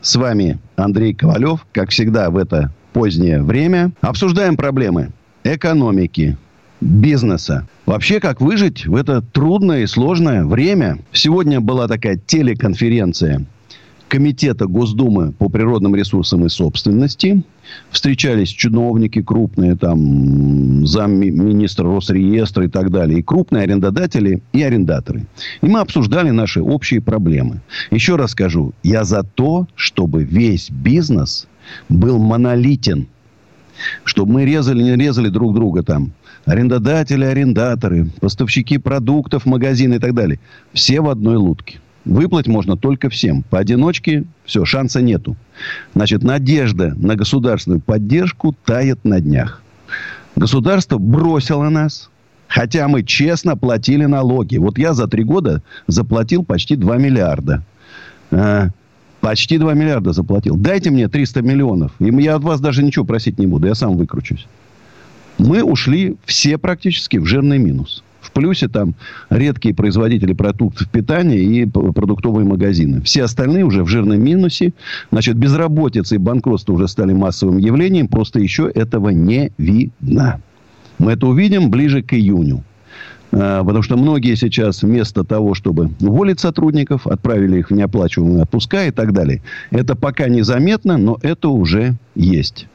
С вами Андрей Ковалев. Как всегда в это позднее время. Обсуждаем проблемы экономики, бизнеса. Вообще, как выжить в это трудное и сложное время. Сегодня была такая телеконференция Комитета Госдумы по природным ресурсам и собственности. Встречались чиновники крупные, там, замминистра Росреестра и так далее. И крупные арендодатели и арендаторы. И мы обсуждали наши общие проблемы. Еще раз скажу, я за то, чтобы весь бизнес был монолитен. Чтобы мы резали, не резали друг друга там. Арендодатели, арендаторы, поставщики продуктов, магазины и так далее. Все в одной лодке. Выплатить можно только всем. Поодиночке все, шанса нету. Значит, надежда на государственную поддержку тает на днях. Государство бросило нас, хотя мы честно платили налоги. Вот я за три года заплатил почти 2 миллиарда. А, почти 2 миллиарда заплатил. Дайте мне 300 миллионов. И я от вас даже ничего просить не буду. Я сам выкручусь. Мы ушли все практически в жирный минус. Плюсе там редкие производители продуктов питания и продуктовые магазины. Все остальные уже в жирном минусе. Значит, безработица и банкротство уже стали массовым явлением. Просто еще этого не видно. Мы это увидим ближе к июню. А, потому что многие сейчас вместо того, чтобы уволить сотрудников, отправили их в неоплачиваемые отпуска и так далее. Это пока незаметно, но это уже есть.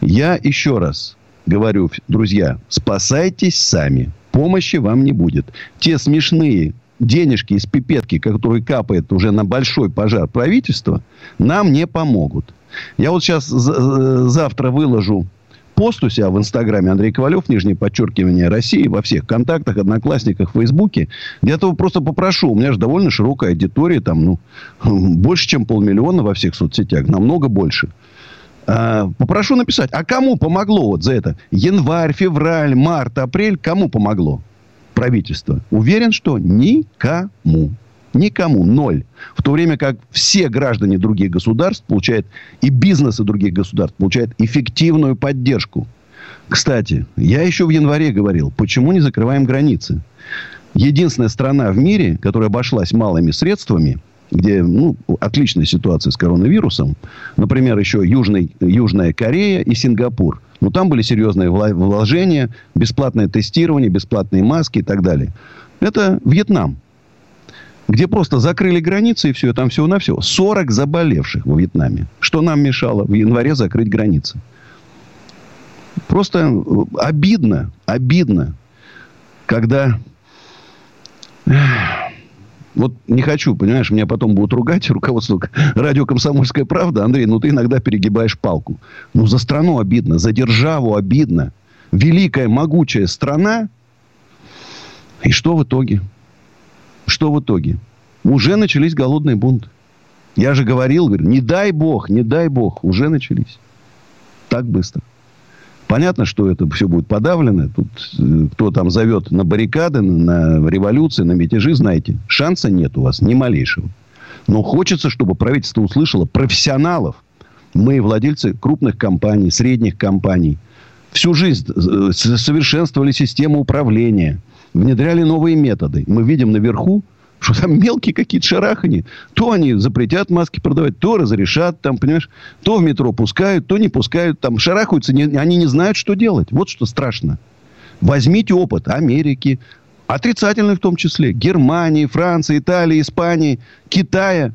Я еще раз говорю, друзья, спасайтесь сами помощи вам не будет. Те смешные денежки из пипетки, которые капают уже на большой пожар правительства, нам не помогут. Я вот сейчас завтра выложу пост у себя в Инстаграме Андрей Ковалев, нижнее подчеркивание России, во всех контактах, одноклассниках, Фейсбуке. Я этого просто попрошу. У меня же довольно широкая аудитория, там, ну, больше, чем полмиллиона во всех соцсетях, намного больше. А, попрошу написать, а кому помогло вот за это? Январь, февраль, март, апрель, кому помогло правительство? Уверен, что никому. Никому. Ноль. В то время как все граждане других государств получают, и бизнесы других государств получают эффективную поддержку. Кстати, я еще в январе говорил, почему не закрываем границы? Единственная страна в мире, которая обошлась малыми средствами – где ну, отличная ситуация с коронавирусом. Например, еще Южный, Южная Корея и Сингапур. Но там были серьезные вложения, бесплатное тестирование, бесплатные маски и так далее. Это Вьетнам. Где просто закрыли границы и все, там всего на все. 40 заболевших во Вьетнаме. Что нам мешало в январе закрыть границы? Просто э, обидно, обидно, когда вот не хочу, понимаешь, меня потом будут ругать руководство радио «Комсомольская правда». Андрей, ну ты иногда перегибаешь палку. Ну за страну обидно, за державу обидно. Великая, могучая страна. И что в итоге? Что в итоге? Уже начались голодные бунты. Я же говорил, говорю, не дай бог, не дай бог, уже начались. Так быстро. Понятно, что это все будет подавлено. Тут э, кто там зовет на баррикады, на революции, на мятежи, знаете, шанса нет у вас ни малейшего. Но хочется, чтобы правительство услышало профессионалов. Мы владельцы крупных компаний, средних компаний. Всю жизнь э, совершенствовали систему управления, внедряли новые методы. Мы видим наверху что там мелкие какие-то шарахани. То они запретят маски продавать, то разрешат, там, понимаешь, то в метро пускают, то не пускают, там шарахаются, не, они не знают, что делать. Вот что страшно. Возьмите опыт Америки, отрицательный в том числе, Германии, Франции, Италии, Испании, Китая.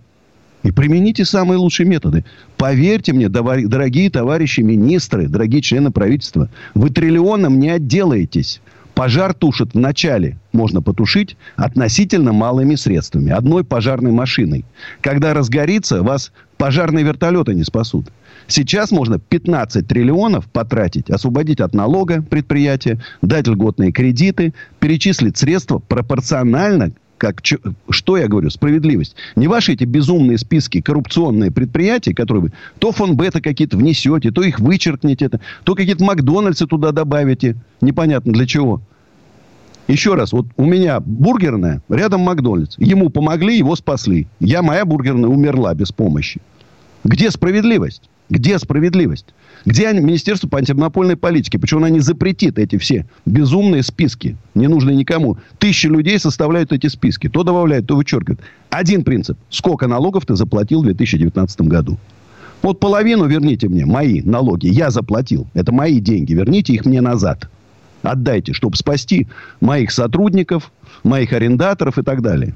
И примените самые лучшие методы. Поверьте мне, дорогие товарищи министры, дорогие члены правительства, вы триллионом не отделаетесь. Пожар тушит вначале, можно потушить относительно малыми средствами. Одной пожарной машиной. Когда разгорится, вас пожарные вертолеты не спасут. Сейчас можно 15 триллионов потратить, освободить от налога предприятия, дать льготные кредиты, перечислить средства пропорционально Как, что я говорю? Справедливость. Не ваши эти безумные списки коррупционные предприятия, которые вы то фон бета какие-то внесете, то их вычеркнете, то какие-то Макдональдсы туда добавите. Непонятно для чего. Еще раз, вот у меня бургерная, рядом Макдональдс. Ему помогли, его спасли. Я, моя бургерная, умерла без помощи. Где справедливость? Где справедливость? Где Министерство по антимонопольной политике? Почему оно не запретит эти все безумные списки? Не нужны никому. Тысячи людей составляют эти списки. То добавляют, то вычеркивают. Один принцип. Сколько налогов ты заплатил в 2019 году? Вот половину верните мне, мои налоги. Я заплатил. Это мои деньги. Верните их мне назад. Отдайте, чтобы спасти моих сотрудников, моих арендаторов и так далее.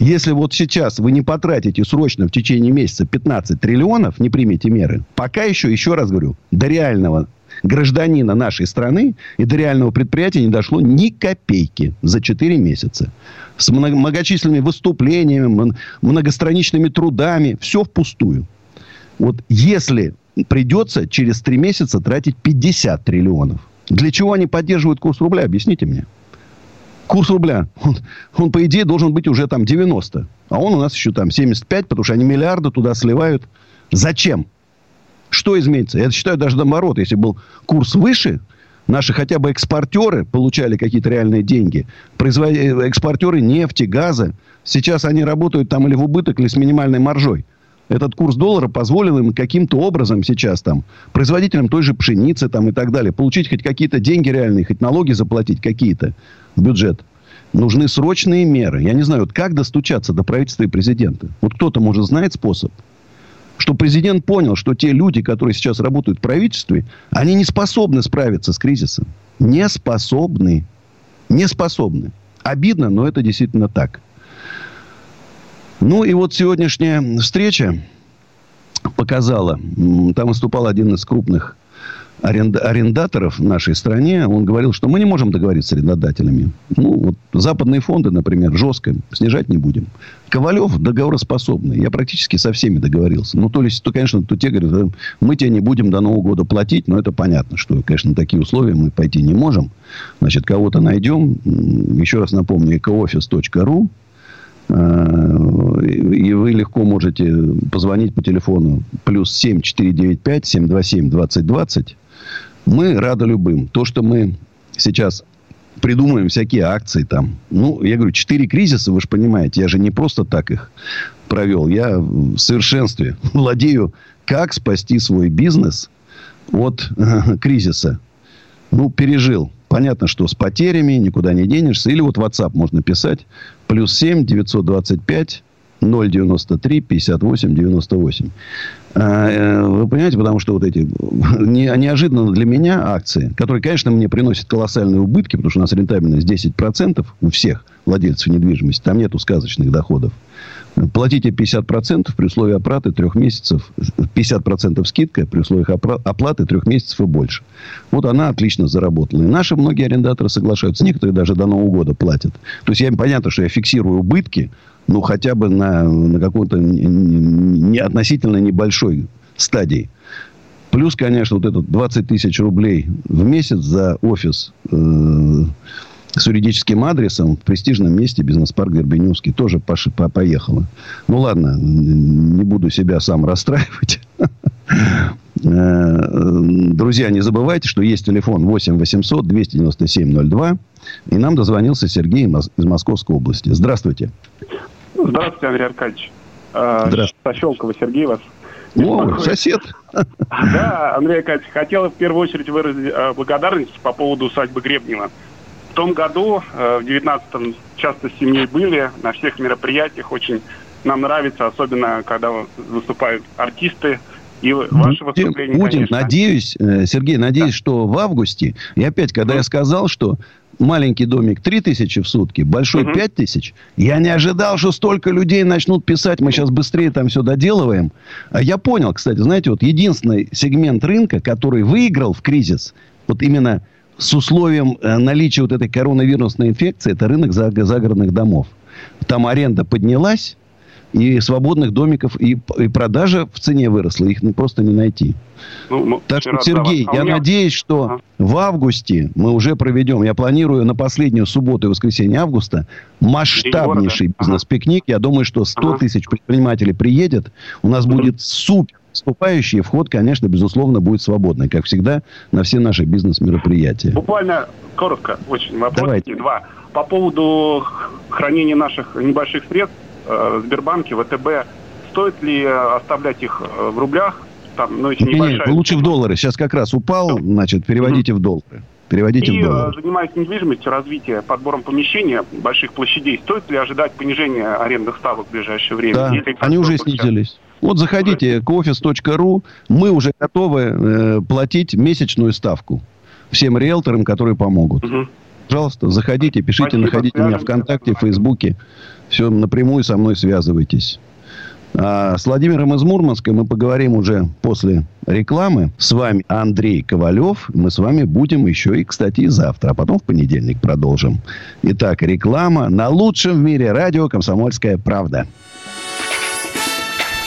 Если вот сейчас вы не потратите срочно в течение месяца 15 триллионов, не примите меры, пока еще, еще раз говорю, до реального гражданина нашей страны и до реального предприятия не дошло ни копейки за 4 месяца. С многочисленными выступлениями, многостраничными трудами. Все впустую. Вот если придется через 3 месяца тратить 50 триллионов, для чего они поддерживают курс рубля, объясните мне курс рубля, он, он, по идее, должен быть уже там 90. А он у нас еще там 75, потому что они миллиарды туда сливают. Зачем? Что изменится? Я считаю, даже наоборот, если был курс выше, наши хотя бы экспортеры получали какие-то реальные деньги. Производ... Экспортеры нефти, газа. Сейчас они работают там или в убыток, или с минимальной маржой. Этот курс доллара позволил им каким-то образом сейчас там, производителям той же пшеницы там и так далее, получить хоть какие-то деньги реальные, хоть налоги заплатить какие-то в бюджет. Нужны срочные меры. Я не знаю, вот как достучаться до правительства и президента. Вот кто-то, может, знает способ. Что президент понял, что те люди, которые сейчас работают в правительстве, они не способны справиться с кризисом. Не способны. Не способны. Обидно, но это действительно так. Ну и вот сегодняшняя встреча показала, там выступал один из крупных аренда, арендаторов в нашей стране, он говорил, что мы не можем договориться с арендодателями. Ну, вот западные фонды, например, жестко снижать не будем. Ковалев договороспособный. Я практически со всеми договорился. Ну, то есть, то, конечно, то те говорят, мы тебе не будем до Нового года платить, но это понятно, что, конечно, такие условия мы пойти не можем. Значит, кого-то найдем. Еще раз напомню, ecooffice.ru и вы легко можете позвонить по телефону плюс 7 495 727 2020 мы рады любым. То, что мы сейчас придумываем всякие акции там. Ну, я говорю, четыре кризиса, вы же понимаете. Я же не просто так их провел. Я в совершенстве владею, как спасти свой бизнес от э, кризиса. Ну, пережил. Понятно, что с потерями никуда не денешься. Или вот WhatsApp можно писать. Плюс 7 925 093 58 98. Вы понимаете, потому что вот эти неожиданно для меня акции, которые, конечно, мне приносят колоссальные убытки, потому что у нас рентабельность 10% у всех владельцев недвижимости, там нету сказочных доходов. Платите 50% при условии оплаты трех месяцев, 50% скидка при условиях оплаты трех месяцев и больше. Вот она отлично заработала. И наши многие арендаторы соглашаются. Некоторые даже до Нового года платят. То есть, я им понятно, что я фиксирую убытки, ну, хотя бы на, на какой-то не, относительно небольшой стадии. Плюс, конечно, вот этот 20 тысяч рублей в месяц за офис э, с юридическим адресом в престижном месте бизнес-парк Горбеневский тоже поши, по, поехала. Ну, ладно, не буду себя сам расстраивать. Э, друзья, не забывайте, что есть телефон 8 800 297 02. И нам дозвонился Сергей из Московской области. Здравствуйте. Здравствуйте, Андрей Аркадьевич. А, Здравствуйте. Сощелкова Сергей вас. О, сосед. Да, Андрей Аркадьевич, хотел в первую очередь выразить а, благодарность по поводу усадьбы Гребнева. В том году, а, в 19-м, часто с семьей были на всех мероприятиях. Очень нам нравится, особенно когда выступают артисты, и ваше выступление, Будем, конечно. надеюсь, э, Сергей, надеюсь, да. что в августе, и опять, когда mm. я сказал, что маленький домик 3 тысячи в сутки, большой угу. 5 тысяч. Я не ожидал, что столько людей начнут писать. Мы сейчас быстрее там все доделываем. А я понял, кстати, знаете, вот единственный сегмент рынка, который выиграл в кризис, вот именно с условием э, наличия вот этой коронавирусной инфекции, это рынок загородных домов. Там аренда поднялась, и свободных домиков, и, и продажа в цене выросла. Их просто не найти. Ну, так что, Сергей, а я меня... надеюсь, что ага. в августе мы уже проведем, я планирую на последнюю субботу и воскресенье августа масштабнейший бизнес-пикник. Я думаю, что 100 ага. тысяч предпринимателей приедет. У нас будет супер вступающие, вход, конечно, безусловно, будет свободный, как всегда, на все наши бизнес-мероприятия. Буквально коротко, очень вопрос. Давайте. Два. По поводу хранения наших небольших средств э, в Сбербанке, ВТБ, стоит ли оставлять их э, в рублях? Там, ну, очень небольшая... Нет, лучше в доллары. Сейчас как раз упал, значит, переводите mm-hmm. в доллары. Переводите и в доллары. Э, занимаясь недвижимостью, развитием, подбором помещения больших площадей, стоит ли ожидать понижения арендных ставок в ближайшее время? Да, Или они уже снизились. Вот заходите к office.ru, мы уже готовы э, платить месячную ставку всем риэлторам, которые помогут. Угу. Пожалуйста, заходите, пишите, Спасибо, находите меня ВКонтакте, в Фейсбуке. Все напрямую со мной связывайтесь. А с Владимиром из Мурманска мы поговорим уже после рекламы. С вами Андрей Ковалев. Мы с вами будем еще и, кстати, и завтра. А потом в понедельник продолжим. Итак, реклама на лучшем в мире радио «Комсомольская правда».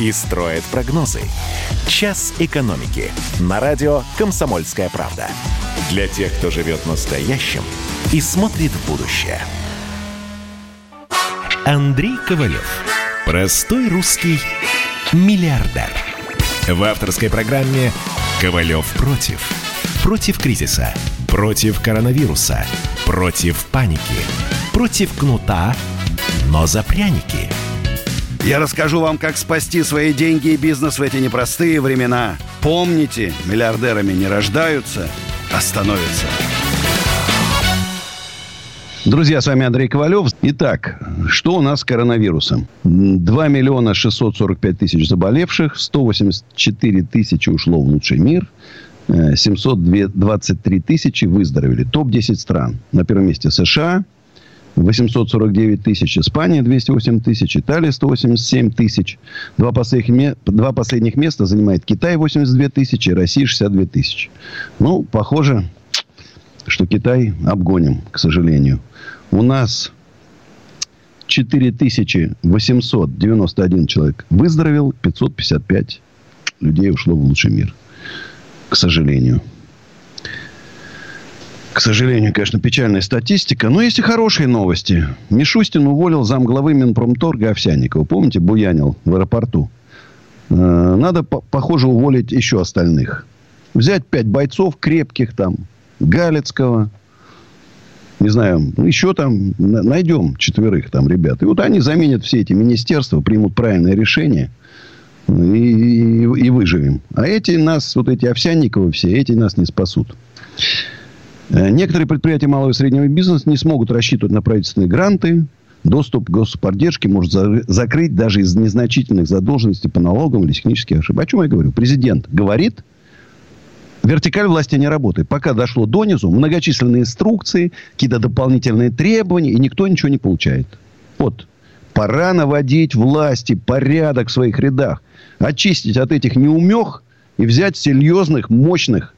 и строят прогнозы. «Час экономики» на радио «Комсомольская правда». Для тех, кто живет настоящим и смотрит в будущее. Андрей Ковалев. Простой русский миллиардер. В авторской программе «Ковалев против». Против кризиса, против коронавируса, против паники, против кнута, но за пряники. Я расскажу вам, как спасти свои деньги и бизнес в эти непростые времена. Помните, миллиардерами не рождаются, а становятся. Друзья, с вами Андрей Ковалев. Итак, что у нас с коронавирусом? 2 миллиона 645 тысяч заболевших, 184 тысячи ушло в лучший мир, 723 тысячи выздоровели. Топ-10 стран. На первом месте США, 849 тысяч. Испания 208 тысяч. Италия 187 тысяч. Два последних, два последних места занимает Китай 82 тысячи. Россия 62 тысячи. Ну, похоже, что Китай обгоним, к сожалению. У нас 4891 человек выздоровел, 555 людей ушло в лучший мир. К сожалению. К сожалению, конечно, печальная статистика. Но есть и хорошие новости. Мишустин уволил замглавы Минпромторга Овсянникова. Помните, буянил в аэропорту? Э, надо, похоже, уволить еще остальных. Взять пять бойцов крепких там. Галицкого, не знаю, ну, еще там найдем четверых там ребят. И вот они заменят все эти министерства, примут правильное решение и, и, и выживем. А эти нас, вот эти Овсянниковы все, эти нас не спасут. Э, некоторые предприятия малого и среднего бизнеса не смогут рассчитывать на правительственные гранты. Доступ к господдержке может за- закрыть даже из незначительных задолженностей по налогам или технических ошибок. О чем я говорю? Президент говорит, Вертикаль власти не работает. Пока дошло донизу, многочисленные инструкции, какие-то дополнительные требования, и никто ничего не получает. Вот. Пора наводить власти порядок в своих рядах. Очистить от этих неумех и взять серьезных, мощных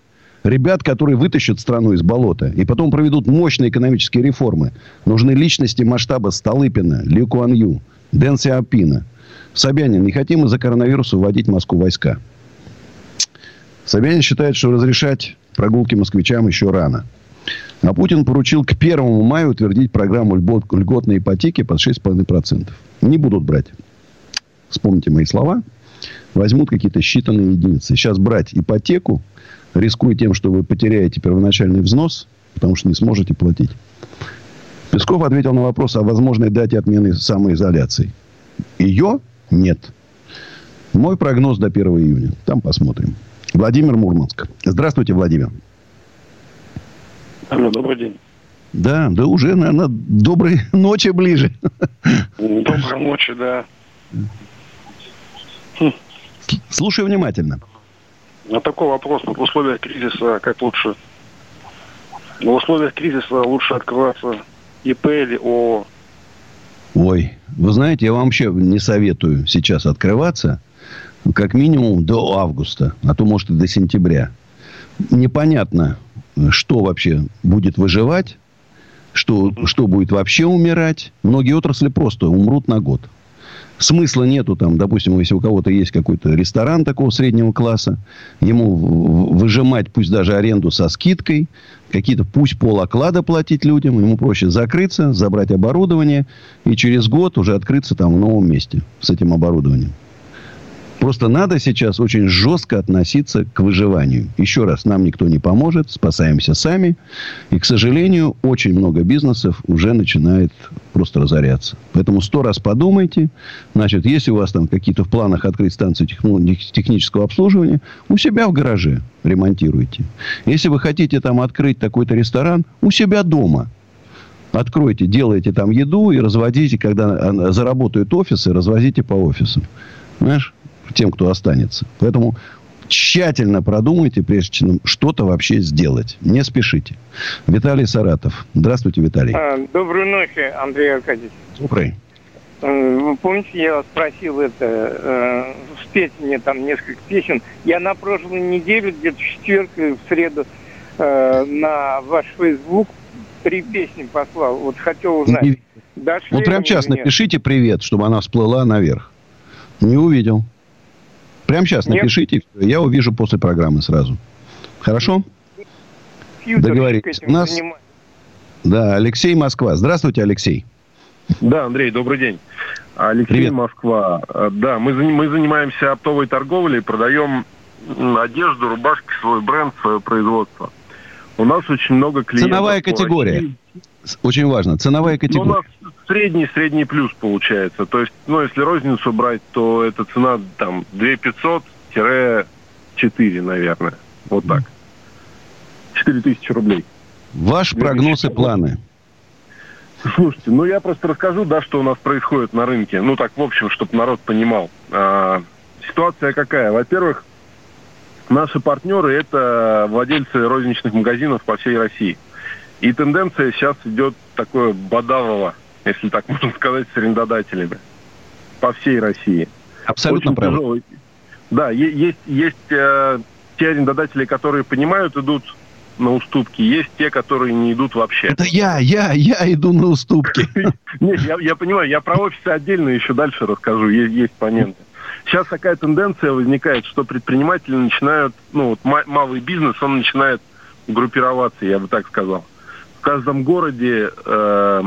ребят, которые вытащат страну из болота. И потом проведут мощные экономические реформы. Нужны личности масштаба Столыпина, Ли Куан Ю, Дэн Сиапина. Собянин, не хотим из-за коронавируса вводить в Москву войска. Собянин считает, что разрешать прогулки москвичам еще рано. А Путин поручил к 1 мая утвердить программу льготной ипотеки под 6,5%. Не будут брать. Вспомните мои слова. Возьмут какие-то считанные единицы. Сейчас брать ипотеку, рискуя тем, что вы потеряете первоначальный взнос, потому что не сможете платить. Песков ответил на вопрос о возможной дате отмены самоизоляции. Ее нет. Мой прогноз до 1 июня. Там посмотрим. Владимир Мурманск. Здравствуйте, Владимир. Алло, добрый день. Да, да уже, наверное, доброй ночи ближе. Доброй ночи, да. Слушаю внимательно. На такой вопрос. В условиях кризиса как лучше? В условиях кризиса лучше открываться ИП или ООО? Ой, вы знаете, я вам вообще не советую сейчас открываться, как минимум до августа, а то, может, и до сентября. Непонятно, что вообще будет выживать, что, что будет вообще умирать. Многие отрасли просто умрут на год. Смысла нету там, допустим, если у кого-то есть какой-то ресторан такого среднего класса, ему выжимать пусть даже аренду со скидкой, какие-то пусть пол оклада платить людям, ему проще закрыться, забрать оборудование и через год уже открыться там в новом месте с этим оборудованием. Просто надо сейчас очень жестко относиться к выживанию. Еще раз, нам никто не поможет, спасаемся сами. И, к сожалению, очень много бизнесов уже начинает просто разоряться. Поэтому сто раз подумайте. Значит, если у вас там какие-то в планах открыть станцию технического обслуживания, у себя в гараже ремонтируйте. Если вы хотите там открыть такой-то ресторан, у себя дома откройте, делайте там еду и разводите, когда заработают офисы, развозите по офисам. Знаешь? Тем, кто останется. Поэтому тщательно продумайте, прежде чем что-то вообще сделать. Не спешите. Виталий Саратов. Здравствуйте, Виталий. А, доброй ночи, Андрей Аркадьевич. Добрый. Э, вы помните, я спросил это, э, спеть мне там несколько песен. Я на прошлой неделе, где-то в четверг и в среду, э, на ваш Facebook три песни послал. Вот хотел узнать. Дошли вот прям сейчас напишите привет, чтобы она всплыла наверх. Не увидел. Прямо сейчас Нет. напишите, я увижу после программы сразу. Хорошо? Договорились. У нас... Да, Алексей Москва. Здравствуйте, Алексей. Да, Андрей, добрый день. Алексей Привет. Москва. Э, да, мы, мы занимаемся оптовой торговлей, продаем одежду, рубашки, свой бренд, свое производство. У нас очень много клиентов. Ценовая категория. Очень важно. Ценовая категория. Ну, у нас средний, средний плюс получается. То есть, ну, если розницу брать, то эта цена там 2500-4, наверное. Вот так. 4000 рублей. Ваш прогноз и планы? Слушайте, ну я просто расскажу, да, что у нас происходит на рынке. Ну так, в общем, чтобы народ понимал. А, ситуация какая? Во-первых, наши партнеры это владельцы розничных магазинов по всей России. И тенденция сейчас идет такое бодавого, если так можно сказать, с арендодателями по всей России. Абсолютно Очень правильно. Тяжелый. Да, есть, есть э, те арендодатели, которые понимают, идут на уступки, есть те, которые не идут вообще. Это я, я, я иду на уступки. Нет, я, я понимаю, я про офисы отдельно еще дальше расскажу, есть, есть поненты. Сейчас такая тенденция возникает, что предприниматели начинают, ну вот малый бизнес, он начинает группироваться, я бы так сказал каждом городе э,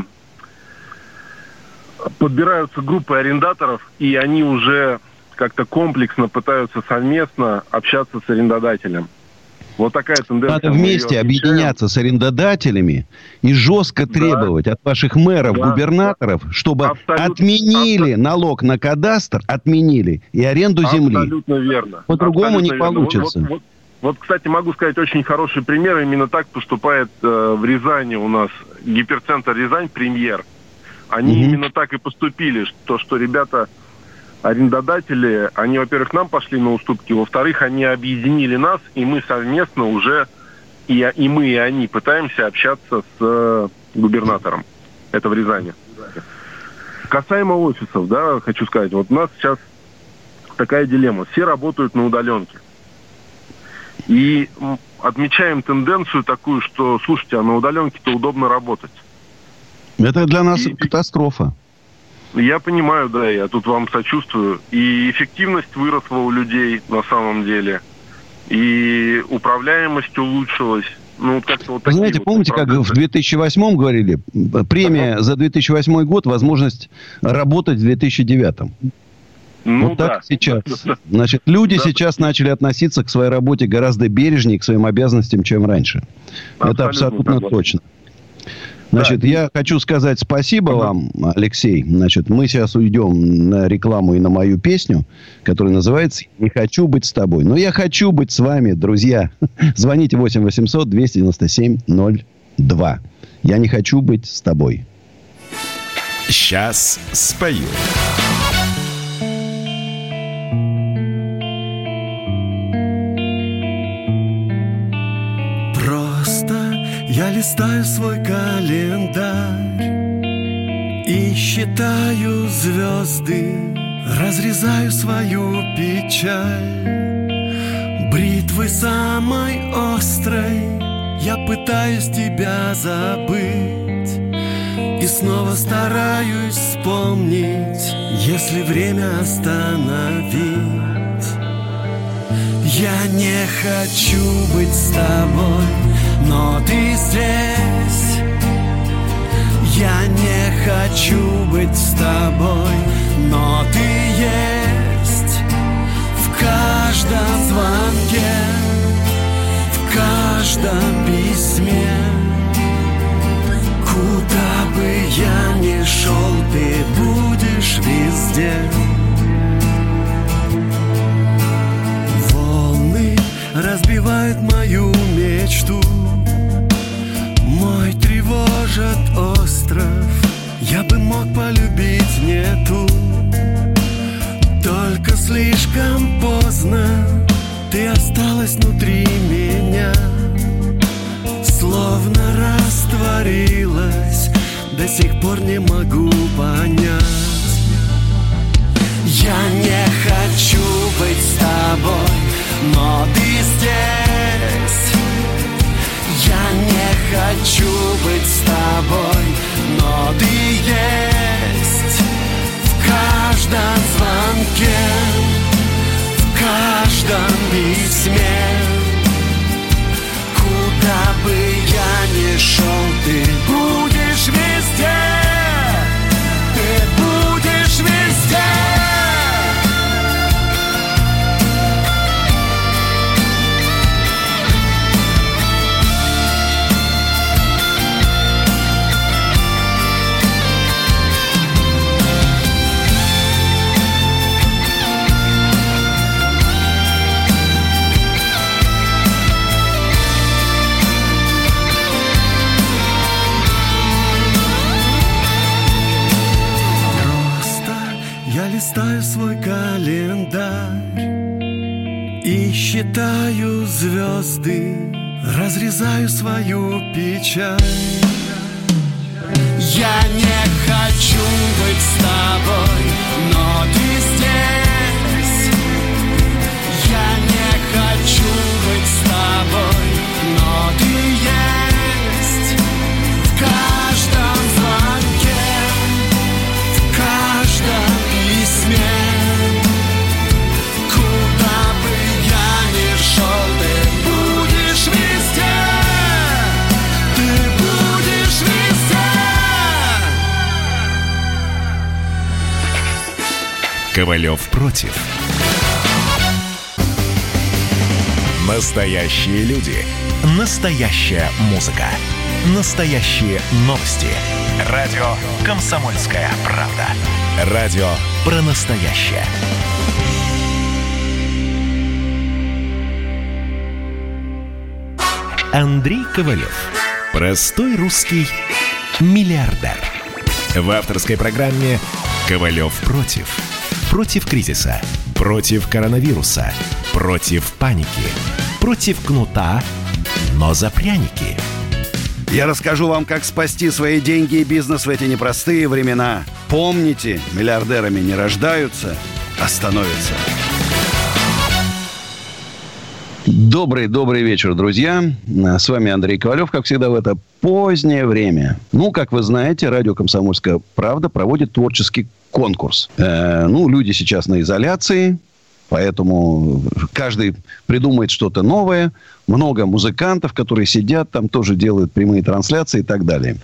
подбираются группы арендаторов, и они уже как-то комплексно пытаются совместно общаться с арендодателем. Вот такая тенденция. Надо вместе объединяться с арендодателями и жестко требовать да. от ваших мэров, да. губернаторов, чтобы Абсолютно. отменили Абсолютно. налог на кадастр, отменили и аренду земли. Абсолютно верно. По-другому не верно. получится. Вот, вот, вот, кстати, могу сказать очень хороший пример. Именно так поступает э, в Рязани у нас гиперцентр Рязань, премьер. Они mm-hmm. именно так и поступили, что, что ребята, арендодатели, они, во-первых, нам пошли на уступки, во-вторых, они объединили нас, и мы совместно уже, и, и мы, и они пытаемся общаться с э, губернатором. Это в Рязани. Касаемо офисов, да, хочу сказать, вот у нас сейчас такая дилемма. Все работают на удаленке. И отмечаем тенденцию такую, что, слушайте, а на удаленке-то удобно работать. Это для нас и, катастрофа. Я понимаю, да, я тут вам сочувствую. И эффективность выросла у людей на самом деле. И управляемость улучшилась. Ну, как-то вот Знаете, вот помните, как в 2008 говорили, премия ага. за 2008 год, возможность работать в 2009? Ну, вот так да. сейчас. Значит, люди да. сейчас начали относиться к своей работе гораздо бережнее, к своим обязанностям, чем раньше. Абсолютно Это абсолютно согласен. точно. Значит, да. я хочу сказать спасибо ага. вам, Алексей. Значит, мы сейчас уйдем на рекламу и на мою песню, которая называется «Не хочу быть с тобой». Но я хочу быть с вами, друзья. Звоните 8 800 297 02. Я не хочу быть с тобой. Сейчас спою. Я листаю свой календарь И считаю звезды Разрезаю свою печаль. Бритвой самой острой Я пытаюсь тебя забыть. И снова стараюсь вспомнить Если время остановить. Я не хочу быть с тобой, но ты здесь. Я не хочу быть с тобой, но ты есть В каждом звонке, в каждом письме. Куда бы я ни шел, ты будешь везде. Разбивает мою мечту Мой тревожит остров. Я бы мог полюбить не ту Только слишком поздно. Ты осталась внутри меня. Словно растворилась. До сих пор не могу понять. Я не хочу быть с тобой но ты здесь Я не хочу быть с тобой, но ты есть В каждом звонке, в каждом письме. Куда бы я ни шел, ты будешь везде. Ты Разрезаю свою печаль. Я не хочу Ковалев против. Настоящие люди. Настоящая музыка. Настоящие новости. Радио «Комсомольская правда». Радио про настоящее. Андрей Ковалев. Простой русский миллиардер. В авторской программе «Ковалев против». Против кризиса. Против коронавируса. Против паники. Против кнута, но за пряники. Я расскажу вам, как спасти свои деньги и бизнес в эти непростые времена. Помните, миллиардерами не рождаются, а становятся. Добрый, добрый вечер, друзья. С вами Андрей Ковалев, как всегда, в это позднее время. Ну, как вы знаете, радио «Комсомольская правда» проводит творческий конкурс. Э, ну, люди сейчас на изоляции, поэтому каждый придумает что-то новое. Много музыкантов, которые сидят там, тоже делают прямые трансляции и так далее.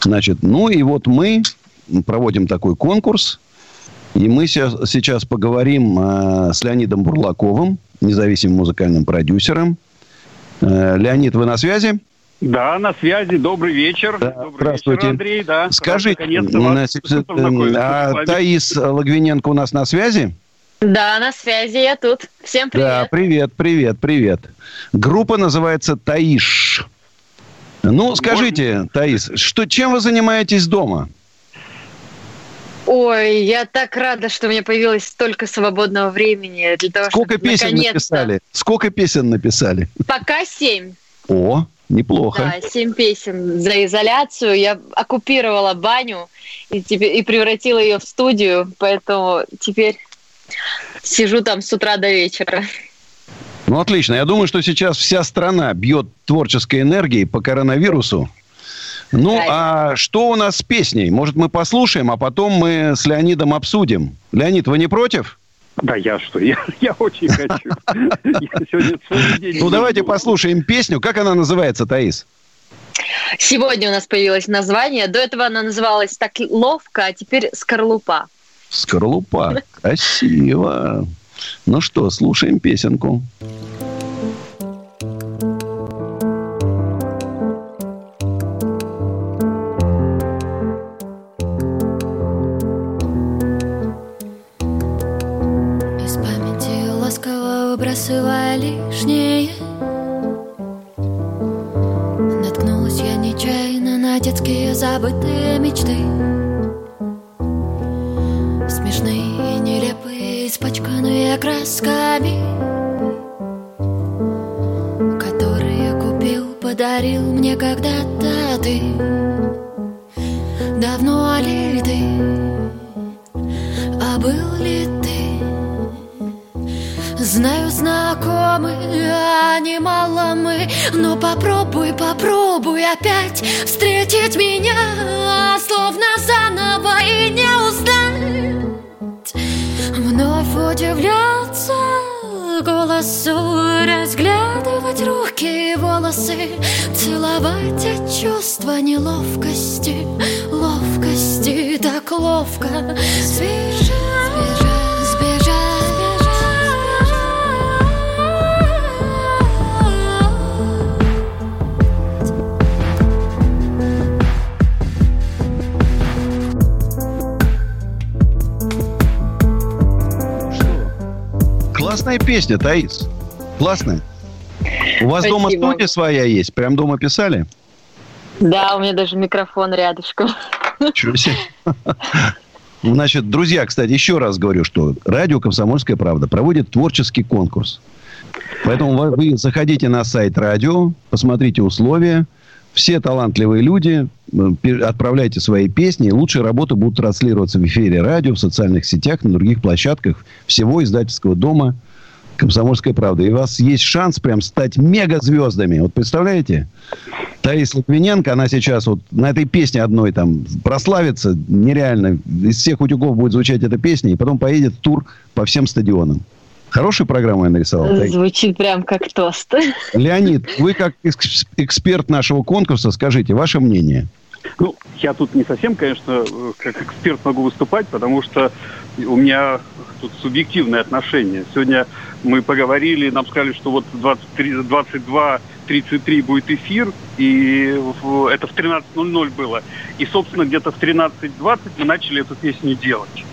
Значит, ну и вот мы проводим такой конкурс. И мы сейчас, поговорим э, с Леонидом Бурлаковым, независимым музыкальным продюсером. Э, Леонид, вы на связи? Да, на связи. Добрый вечер. Да, Добрый здравствуйте. вечер, Андрей. Да, Скажите, вас познакомиться а. Таис Логвиненко у нас на связи? Да, на связи, я тут. Всем Да, привет. привет, привет, привет. Группа называется Таиш. Ну, скажите, Таис, что, чем вы занимаетесь дома? Ой, я так рада, что у меня появилось столько свободного времени для того, Сколько чтобы песен наконец-то... написали? Сколько песен написали? Пока семь. О, Неплохо. Да, семь песен за изоляцию. Я оккупировала баню и, теперь, и превратила ее в студию, поэтому теперь сижу там с утра до вечера. Ну, отлично. Я думаю, что сейчас вся страна бьет творческой энергией по коронавирусу. Ну, а что у нас с песней? Может, мы послушаем, а потом мы с Леонидом обсудим. Леонид, вы не против? Да я что, я, я очень хочу. Я сегодня целый день... Ну, давайте послушаем песню. Как она называется, Таис? Сегодня у нас появилось название. До этого она называлась так ловко, а теперь «Скорлупа». Скорлупа. Красиво. Ну что, слушаем песенку. Из детские песня, Таис. Классная. У вас дома Спасибо. студия своя есть? Прям дома писали? Да, у меня даже микрофон рядышком. Ничего себе. Значит, друзья, кстати, еще раз говорю, что радио «Комсомольская правда» проводит творческий конкурс. Поэтому вы- заходите на сайт радио, посмотрите условия. Все талантливые люди, э, отправляйте свои песни. Лучшие работы будут транслироваться в эфире радио, в социальных сетях, на других площадках всего издательского дома «Комсомольская правда». И у вас есть шанс прям стать мегазвездами. Вот представляете? Таис Литвиненко, она сейчас вот на этой песне одной там прославится нереально. Из всех утюгов будет звучать эта песня, и потом поедет в тур по всем стадионам. Хорошую программу я нарисовал. Звучит прям как тост. Леонид, вы как экс- эксперт нашего конкурса, скажите ваше мнение. Ну, я тут не совсем, конечно, э, как эксперт могу выступать, потому что у меня тут субъективное отношение. Сегодня мы поговорили, нам сказали, что вот 23, 22.33 будет эфир, и это в 13.00 было. И, собственно, где-то в 13.20 мы начали эту песню делать.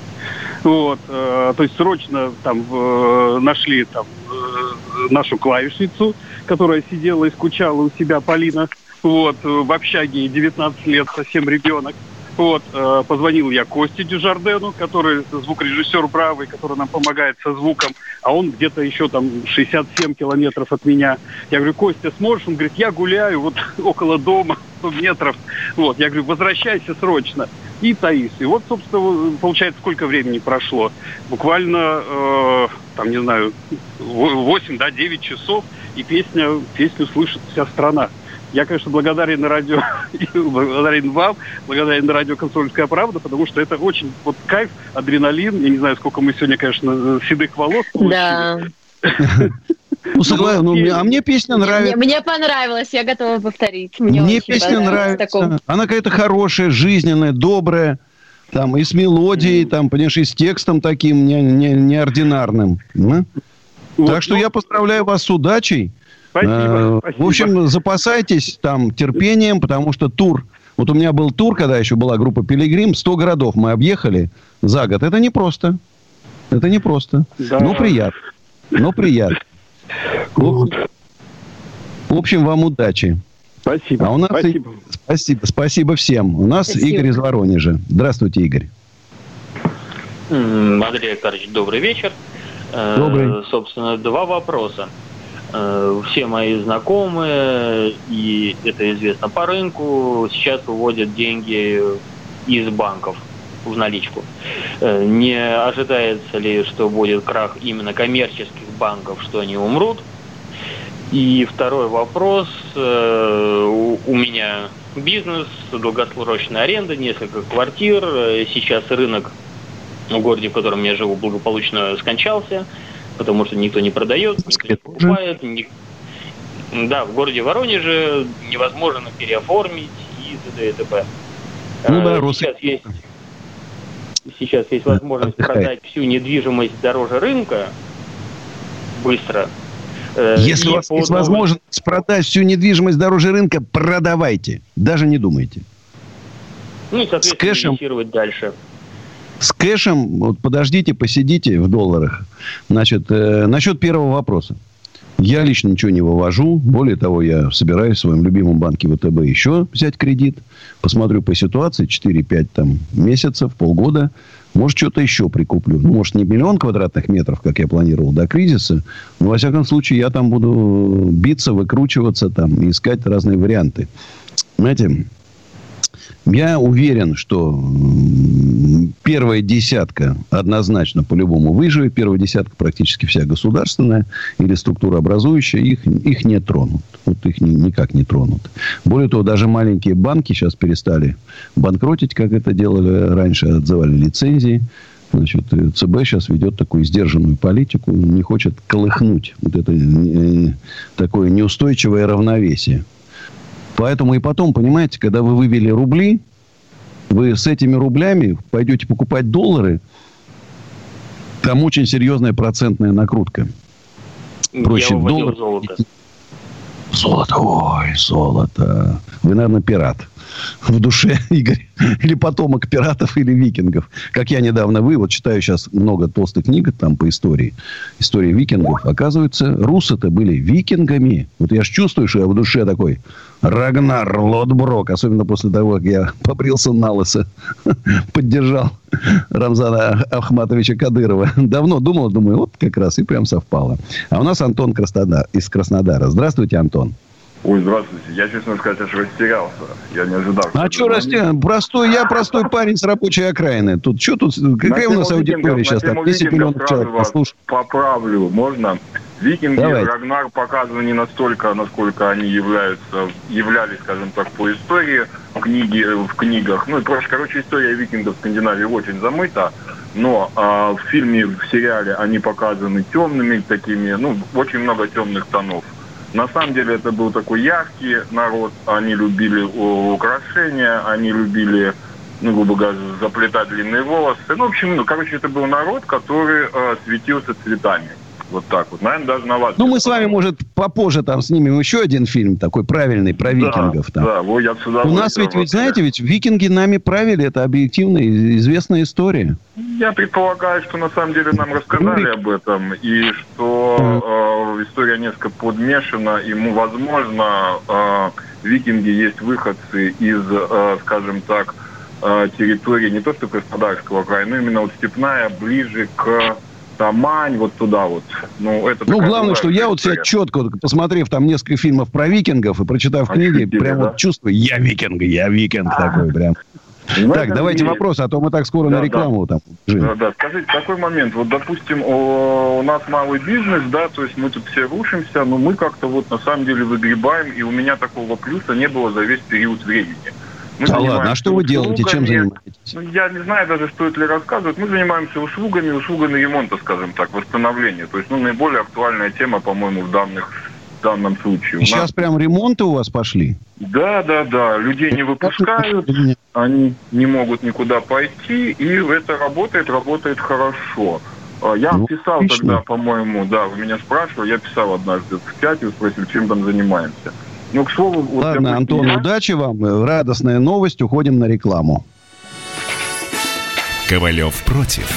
Вот, э, то есть срочно там э, нашли там э, нашу клавишницу, которая сидела и скучала у себя, Полина, вот, э, в общаге, ей 19 лет, совсем ребенок. Вот, э, позвонил я Косте Дюжардену, который звукорежиссер бравый, который нам помогает со звуком, а он где-то еще там 67 километров от меня. Я говорю, Костя, сможешь? Он говорит, я гуляю вот около дома, 100 метров. Вот, я говорю, возвращайся срочно. И Таис. И вот, собственно, получается, сколько времени прошло? Буквально, э, там, не знаю, 8, да, 9 часов, и песня, песню слышит вся страна. Я, конечно, благодарен радио, благодарен вам, благодарен радио «Консольская правда», потому что это очень вот кайф, адреналин. Я не знаю, сколько мы сегодня, конечно, седых волос получили. Да. Ну, согла- ну, мне- а мне песня Мне, нравится. мне понравилось, я готова повторить. Мне, Мне песня нравится. таком- Она какая-то хорошая, жизненная, добрая. Там и с мелодией, там, понимаешь, и с текстом таким не, не- неординарным. Ну, Вот, так что ну, я поздравляю вас с удачей. Спасибо, Э, спасибо. В общем, запасайтесь там терпением, потому что тур... Вот у меня был тур, когда еще была группа «Пилигрим», 100 городов мы объехали за год. Это непросто. Это непросто. Да. Но приятно. Но приятно. В в общем, вам удачи. Спасибо. А у нас и- спасибо. Спасибо, спасибо всем. У нас Спасибо. Игорь из Воронежа. Здравствуйте, Игорь. Андрей Аркадьевич, добрый вечер. Э, Добрый. Собственно, два вопроса. Э, все мои знакомые, и это известно по рынку, сейчас выводят деньги из банков в наличку. Э, не ожидается ли, что будет крах именно коммерческих банков, что они умрут? И второй вопрос. Э, у меня бизнес, долгосрочная аренда, несколько квартир. Сейчас рынок в городе, в котором я живу, благополучно скончался потому что никто не продает, никто не покупает. Ни... Да, в городе Воронеже невозможно переоформить и т.д. и т.п. Ну да, а, сейчас есть, сейчас есть возможность продать всю недвижимость дороже рынка быстро. Э, Если у вас есть возможность продать всю недвижимость дороже рынка, продавайте. Даже не думайте. Ну и, соответственно, С кэшем... дальше. С кэшем, вот подождите, посидите в долларах. Значит, э, насчет первого вопроса. Я лично ничего не вывожу. Более того, я собираюсь в своем любимом банке ВТБ еще взять кредит. Посмотрю по ситуации. 4-5 там, месяцев, полгода. Может, что-то еще прикуплю. Ну, может, не миллион квадратных метров, как я планировал до кризиса. Но, во всяком случае, я там буду биться, выкручиваться там, искать разные варианты. Знаете, я уверен, что первая десятка однозначно по-любому выживет. Первая десятка практически вся государственная или структура образующая. Их, их не тронут. Вот их ни, никак не тронут. Более того, даже маленькие банки сейчас перестали банкротить, как это делали раньше, отзывали лицензии. Значит, ЦБ сейчас ведет такую сдержанную политику, не хочет колыхнуть вот это э, такое неустойчивое равновесие. Поэтому и потом, понимаете, когда вы вывели рубли, вы с этими рублями пойдете покупать доллары, там очень серьезная процентная накрутка. Проще в доллар. Золото. Золото, ой, золото. Вы, наверное, пират в душе, Игорь. Или потомок пиратов или викингов. Как я недавно вы, вот читаю сейчас много толстых книг там по истории. История викингов. Оказывается, русы-то были викингами. Вот я ж чувствую, что я в душе такой Рагнар Лотброк. Особенно после того, как я побрился на лысо. Поддержал Рамзана Ахматовича Кадырова. Давно думал, думаю, вот как раз и прям совпало. А у нас Антон Краснодар, из Краснодара. Здравствуйте, Антон. Ой, здравствуйте. Я, честно сказать, аж растерялся. Я не ожидал. А что растерян? Простой, я простой парень с рабочей окраины. Тут что тут? Какая у нас аудитория сейчас? Там 10 миллионов человек послушают. Поправлю, можно? Викинги Давайте. Рагнар показаны не настолько, насколько они являются, являлись, скажем так, по истории в, книге, в книгах. Ну и проще, короче, история викингов в Скандинавии очень замыта. Но а, в фильме, в сериале они показаны темными такими, ну, очень много темных тонов. На самом деле это был такой яркий народ, они любили украшения, они любили, ну, грубо говоря, заплетать длинные волосы. Ну, в общем, ну, короче, это был народ, который э, светился цветами. Вот так вот. Наверное, даже на вас. Ну, мы с вами, может, попозже там снимем еще один фильм такой правильный про викингов. Там. Да, вот я. У нас ведь, ведь, знаете, ведь викинги нами правили. Это объективная, известная история. Я предполагаю, что на самом деле нам рассказали об этом. И что э, история несколько подмешана. Ему, возможно, э, викинги есть выходцы из, э, скажем так, э, территории не то что Краснодарского края, но именно вот степная, ближе к Тамань, вот туда вот. Ну, это ну главное, что я вот себя четко, посмотрев там несколько фильмов про викингов и прочитав а книги, прям да? вот чувствую, я викинг, я викинг а такой прям. Так, давайте есть. вопрос, а то мы так скоро да, на рекламу да. там. Да, да. Скажите, такой момент. Вот, допустим, у нас малый бизнес, да, то есть мы тут все рушимся, но мы как-то вот на самом деле выгребаем, и у меня такого плюса не было за весь период времени. Мы да ладно, а что вы делаете, чем занимаетесь? Ну, я не знаю даже, стоит ли рассказывать. Мы занимаемся услугами, услугами ремонта, скажем так, восстановления. То есть, ну, наиболее актуальная тема, по-моему, в данных в данном случае. И сейчас нас... прям ремонты у вас пошли? Да, да, да. Людей не выпускают, они не могут никуда пойти, и это работает, работает хорошо. А, я ну, писал отлично. тогда, по-моему, да, вы меня спрашивали, я писал однажды в чате, спросил, чем там занимаемся. Ну, к слову... Вот Ладно, Антон, я... удачи вам. Радостная новость. Уходим на рекламу. Ковалев против.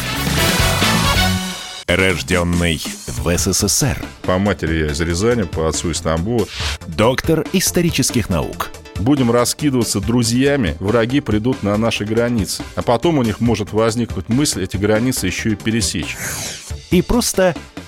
Рожденный в СССР. По матери я из Рязани, по отцу из Тамбова. Доктор исторических наук. Будем раскидываться друзьями, враги придут на наши границы. А потом у них может возникнуть мысль эти границы еще и пересечь. И просто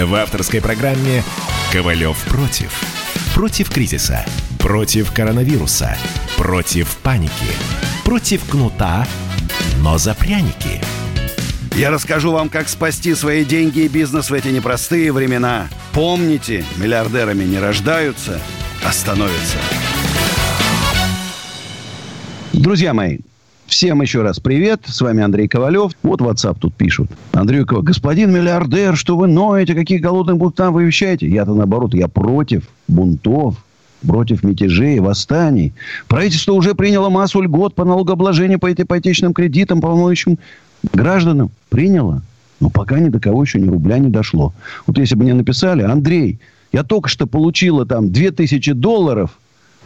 В авторской программе «Ковалев против». Против кризиса, против коронавируса, против паники, против кнута, но за пряники. Я расскажу вам, как спасти свои деньги и бизнес в эти непростые времена. Помните, миллиардерами не рождаются, а становятся. Друзья мои, Всем еще раз привет. С вами Андрей Ковалев. Вот WhatsApp тут пишут. Андрей Ковалев, господин миллиардер, что вы ноете? Какие голодные бунтам вы вещаете? Я-то наоборот, я против бунтов, против мятежей, восстаний. Правительство уже приняло массу льгот по налогообложению по ипотечным кредитам, волнующим гражданам. Приняло. Но пока ни до кого еще ни рубля не дошло. Вот если бы мне написали, Андрей, я только что получила там 2000 долларов,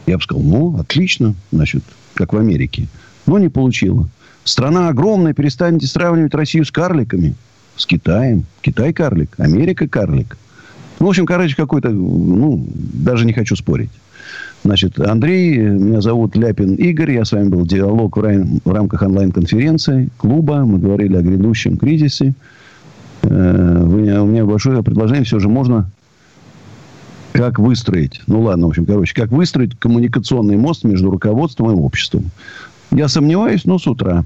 я бы сказал, ну, отлично, значит, как в Америке но не получила. Страна огромная, перестанете сравнивать Россию с карликами. С Китаем. Китай карлик, Америка карлик. Ну, в общем, короче, какой-то, ну, даже не хочу спорить. Значит, Андрей, меня зовут Ляпин Игорь. Я с вами был диалог в, рам- в рамках онлайн-конференции клуба. Мы говорили о грядущем кризисе. Э, вы, у меня большое предложение. Все же можно как выстроить, ну ладно, в общем, короче, как выстроить коммуникационный мост между руководством и обществом. Я сомневаюсь, но с утра.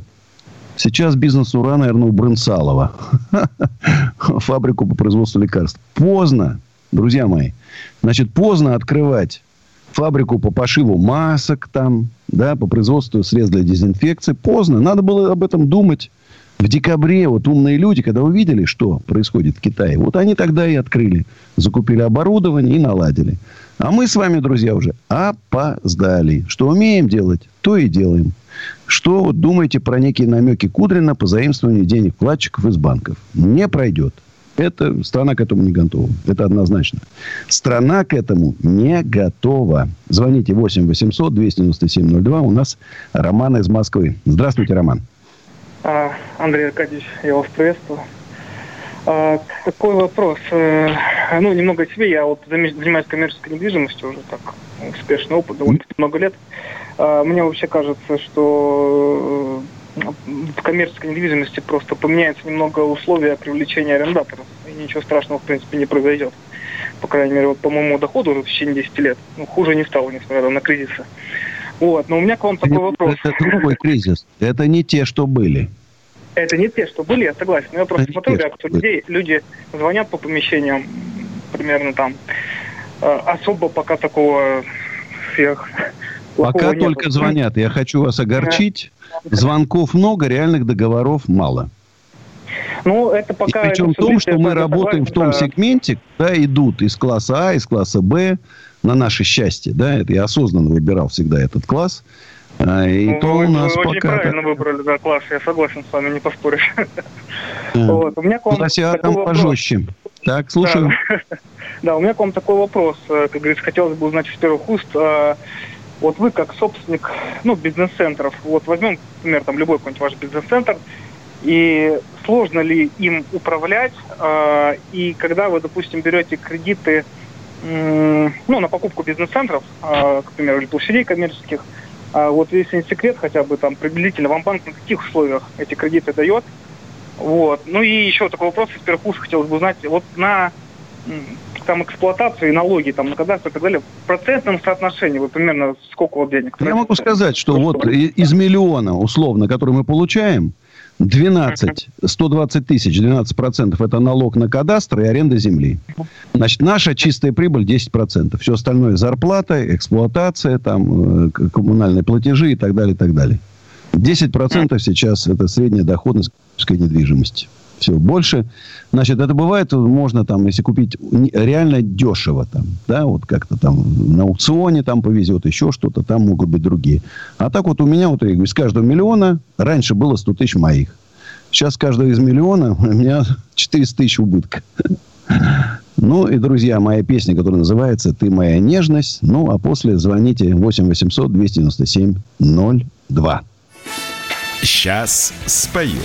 Сейчас бизнес ура, наверное, у Брынсалова. Фабрику по производству лекарств. Поздно, друзья мои. Значит, поздно открывать фабрику по пошиву масок там, да, по производству средств для дезинфекции. Поздно. Надо было об этом думать в декабре. Вот умные люди, когда увидели, что происходит в Китае, вот они тогда и открыли. Закупили оборудование и наладили. А мы с вами, друзья, уже опоздали. Что умеем делать, то и делаем. Что вот думаете про некие намеки Кудрина по заимствованию денег вкладчиков из банков? Не пройдет. Это страна к этому не готова. Это однозначно. Страна к этому не готова. Звоните 8 800 297 02. У нас Роман из Москвы. Здравствуйте, Роман. А, Андрей Аркадьевич, я вас приветствую. А, такой вопрос. Э, ну, немного о себе. Я вот занимаюсь коммерческой недвижимостью уже так успешный опыт, довольно много лет. А, мне вообще кажется, что э, в коммерческой недвижимости просто поменяется немного условия привлечения арендаторов. И ничего страшного, в принципе, не произойдет. По крайней мере, вот по моему доходу уже в течение 10 лет. Ну, хуже не стало, несмотря на кризисы. Вот, но у меня к вам такой вопрос. Это другой кризис. Это не те, что были. Это не те, что были, я согласен. Но я просто смотрю реакцию людей. Люди звонят по помещениям, примерно там. Э, особо пока такого сверх... Пока только нет. звонят. Я хочу вас огорчить. Звонков много, реальных договоров мало. Ну, это пока... И причем в том, что мы работаем в том сегменте, куда идут из класса А, из класса Б, на наше счастье, да, это я осознанно выбирал всегда этот класс. А, и ну, то у нас вы пока... очень правильно выбрали за класс, я согласен с вами, не поспоришь. Вот. У меня к вам там пожестче. Так, слушаю. Да. да, у меня к вам такой вопрос. Э, как говорится, хотелось бы узнать из первых уст. Вот вы как собственник ну, бизнес-центров, вот возьмем, например, там любой какой-нибудь ваш бизнес-центр, и сложно ли им управлять, а, и когда вы, допустим, берете кредиты ну, на покупку бизнес-центров, к примеру, или площадей коммерческих, а вот если не секрет, хотя бы там приблизительно вам банк на каких условиях эти кредиты дает. Вот. Ну и еще такой вопрос из первых уст хотелось бы узнать. Вот на там эксплуатацию и налоги, там, на кадастр и так далее, в процентном соотношении вы примерно сколько вот денег? Я могу сказать, что ну, вот из миллиона, условно, который мы получаем, 12, 120 тысяч, 12 процентов это налог на кадастр и аренда земли. Значит, наша чистая прибыль 10 процентов. Все остальное зарплата, эксплуатация, там, э, коммунальные платежи и так далее, и так далее. 10 процентов сейчас это средняя доходность недвижимости. Все, больше, значит, это бывает, можно там, если купить реально дешево там, да, вот как-то там на аукционе там повезет, еще что-то, там могут быть другие. А так вот у меня, вот из каждого миллиона раньше было 100 тысяч моих. Сейчас каждого из миллиона у меня 400 тысяч убытка. Ну и, друзья, моя песня, которая называется «Ты моя нежность». Ну, а после звоните 8 800 297 02. Сейчас спою.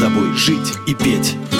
Ковалев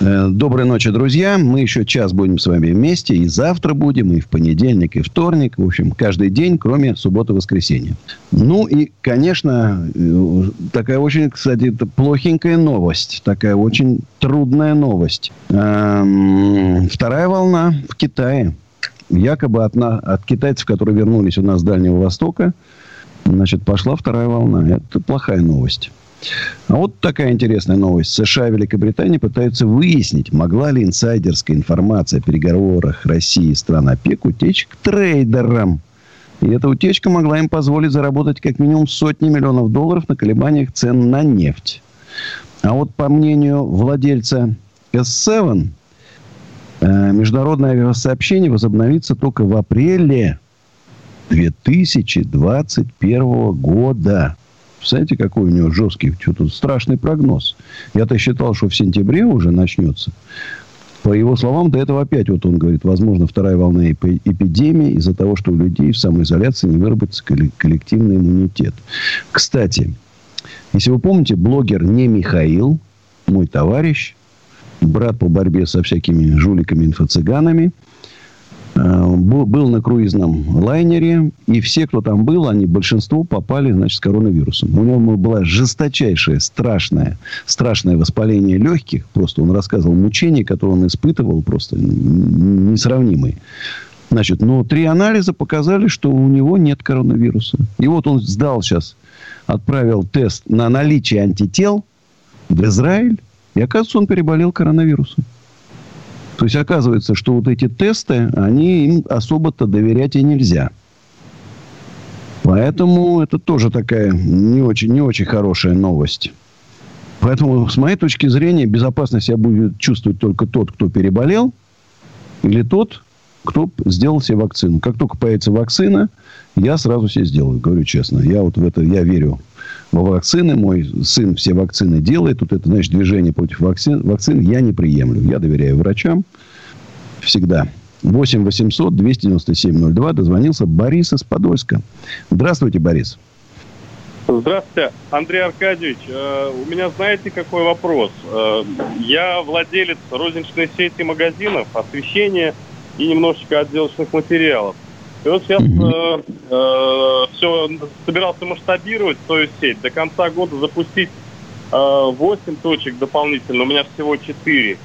Доброй ночи, друзья. Мы еще час будем с вами вместе. И завтра будем, и в понедельник, и вторник. В общем, каждый день, кроме субботы и воскресенья. Ну и, конечно, э, такая очень, кстати, плохенькая новость. Такая очень трудная новость. Эм, вторая волна в Китае. Якобы от, от китайцев, которые вернулись у нас с Дальнего Востока, значит, пошла вторая волна. Это плохая новость. Вот такая интересная новость. США и Великобритания пытаются выяснить, могла ли инсайдерская информация о переговорах России и стран ОПЕК утечь к трейдерам. И эта утечка могла им позволить заработать как минимум сотни миллионов долларов на колебаниях цен на нефть. А вот по мнению владельца S7, э, международное авиасообщение возобновится только в апреле 2021 года. Представляете, какой у него жесткий, что-то страшный прогноз. Я-то считал, что в сентябре уже начнется. По его словам, до этого опять, вот он говорит, возможно, вторая волна эпидемии из-за того, что у людей в самоизоляции не выработается коллективный иммунитет. Кстати, если вы помните, блогер не Михаил, мой товарищ, брат по борьбе со всякими жуликами-инфо-цыганами – был на круизном лайнере, и все, кто там был, они, большинство попали, значит, с коронавирусом. У него было жесточайшее, страшное, страшное воспаление легких. Просто он рассказывал мучения, которые он испытывал, просто несравнимые. Значит, но три анализа показали, что у него нет коронавируса. И вот он сдал сейчас, отправил тест на наличие антител в Израиль, и оказывается, он переболел коронавирусом. То есть, оказывается, что вот эти тесты, они им особо-то доверять и нельзя. Поэтому это тоже такая не очень, не очень хорошая новость. Поэтому, с моей точки зрения, безопасность себя будет чувствовать только тот, кто переболел, или тот, кто сделал себе вакцину. Как только появится вакцина, я сразу себе сделаю, говорю честно. Я вот в это, я верю вакцины. Мой сын все вакцины делает. Вот это, значит, движение против вакцин, вакцин я не приемлю. Я доверяю врачам всегда. 8 800 297 02 дозвонился Борис из Подольска. Здравствуйте, Борис. Здравствуйте, Андрей Аркадьевич. Э, у меня, знаете, какой вопрос? Э, я владелец розничной сети магазинов, освещения и немножечко отделочных материалов. И вот сейчас э, э, все собирался масштабировать свою сеть. До конца года запустить э, 8 точек дополнительно. У меня всего 4.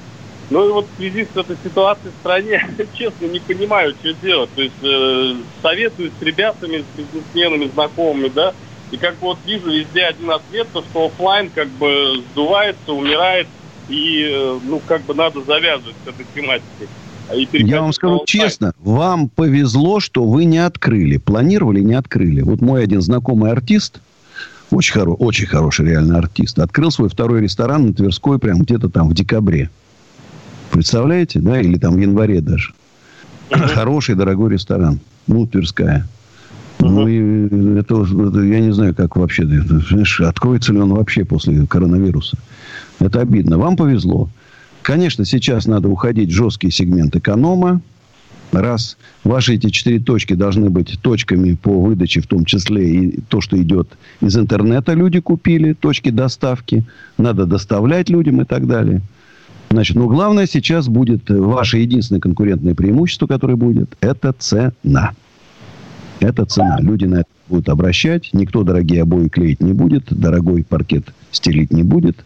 Ну и вот в связи с этой ситуацией в стране, честно, не понимаю, что делать. То есть э, советуюсь с ребятами, с бизнесменами, знакомыми, да, и как бы вот вижу везде один ответ, то что офлайн как бы сдувается, умирает, и э, ну как бы надо завязывать с этой тематикой. А Я вам скажу честно, вам повезло, что вы не открыли. Планировали, не открыли. Вот мой один знакомый артист, очень, хоро, очень хороший реально артист, открыл свой второй ресторан на Тверской прямо где-то там в декабре. Представляете, да? Или там в январе даже. Хороший, дорогой ресторан. Ну, Тверская. Ну, и это, это, я не знаю, как вообще, знаешь, откроется ли он вообще после коронавируса. Это обидно. Вам повезло. Конечно, сейчас надо уходить в жесткий сегмент эконома. Раз. Ваши эти четыре точки должны быть точками по выдаче, в том числе и то, что идет из интернета, люди купили, точки доставки. Надо доставлять людям и так далее. Значит, но главное сейчас будет ваше единственное конкурентное преимущество, которое будет, это цена. Это цена. Люди на это будут обращать. Никто дорогие обои клеить не будет. Дорогой паркет стелить не будет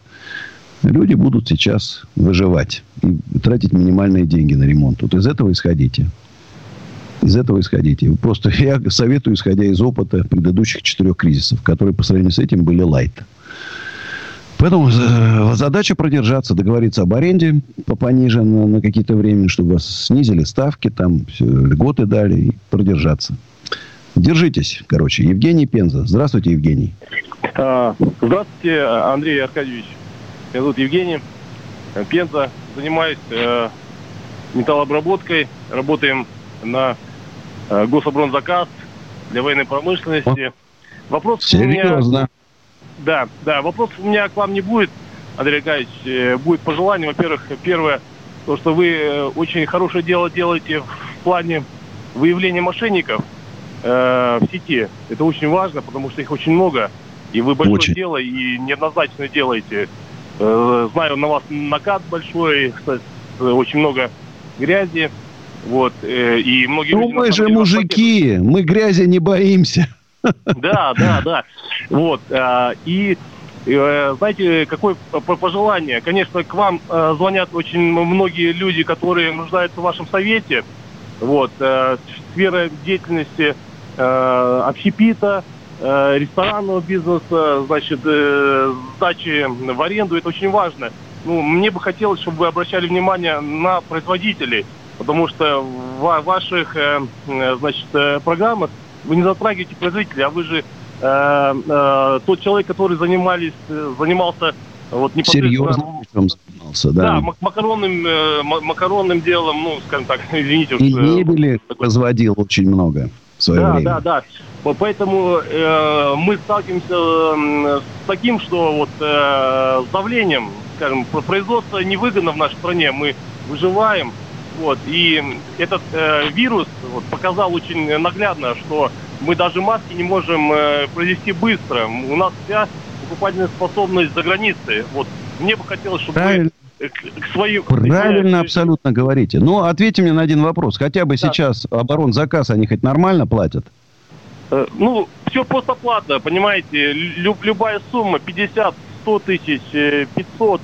люди будут сейчас выживать и тратить минимальные деньги на ремонт. Вот из этого исходите. Из этого исходите. Просто я советую, исходя из опыта предыдущих четырех кризисов, которые по сравнению с этим были лайт. Поэтому э, задача продержаться, договориться об аренде по пониже на, на какие-то время, чтобы вас снизили ставки, там все, льготы дали и продержаться. Держитесь, короче. Евгений Пенза. Здравствуйте, Евгений. А, здравствуйте, Андрей Аркадьевич. Меня зовут Евгений. Пенза. Занимаюсь э, металлообработкой. Работаем на э, гособоронзаказ для военной промышленности. Вопрос Серьезно? у меня... Да, да. Вопрос у меня к вам не будет, Андрей Аркадьевич. Э, будет пожелание. Во-первых, первое, то, что вы э, очень хорошее дело делаете в плане выявления мошенников э, в сети. Это очень важно, потому что их очень много. И вы большое Очень. дело и неоднозначно делаете. Э, знаю, на вас накат большой, кстати, очень много грязи. Вот, э, и многие Ну, люди, мы же деле, мужики, мы грязи не боимся. да, да, да. Вот. а, И э, знаете, какое пожелание? Конечно, к вам э, звонят очень многие люди, которые нуждаются в вашем совете. Вот. э, Сфера деятельности э, общепита, э, ресторанного бизнеса, значит, э, сдачи в аренду, это очень важно. Ну, мне бы хотелось, чтобы вы обращали внимание на производителей, потому что в ва- ваших, э, э, значит, э, программах вы не затрагиваете производителей, а вы же э, э, тот человек, который занимались, э, занимался вот Серьезно причем занимался, да, да. мак- макаронным, э, ма- макаронным делом, ну, скажем так, извините. И уж, э, мебели разводил очень много в свое да, время. да, да. По- Поэтому э, мы сталкиваемся с таким, что вот э, с давлением, скажем, про- производство невыгодно в нашей стране, мы выживаем. Вот, и этот э, вирус вот, показал очень наглядно, что мы даже маски не можем э, произвести быстро. У нас вся покупательная способность за границей. Вот, мне бы хотелось, чтобы Правильно. вы к, к своим... Правильно абсолютно говорите. Но ответьте мне на один вопрос. Хотя бы сейчас оборонзаказ они хоть нормально платят? Э, Ну, все просто понимаете. Лю- любая сумма, 50, 100 тысяч, э, 500,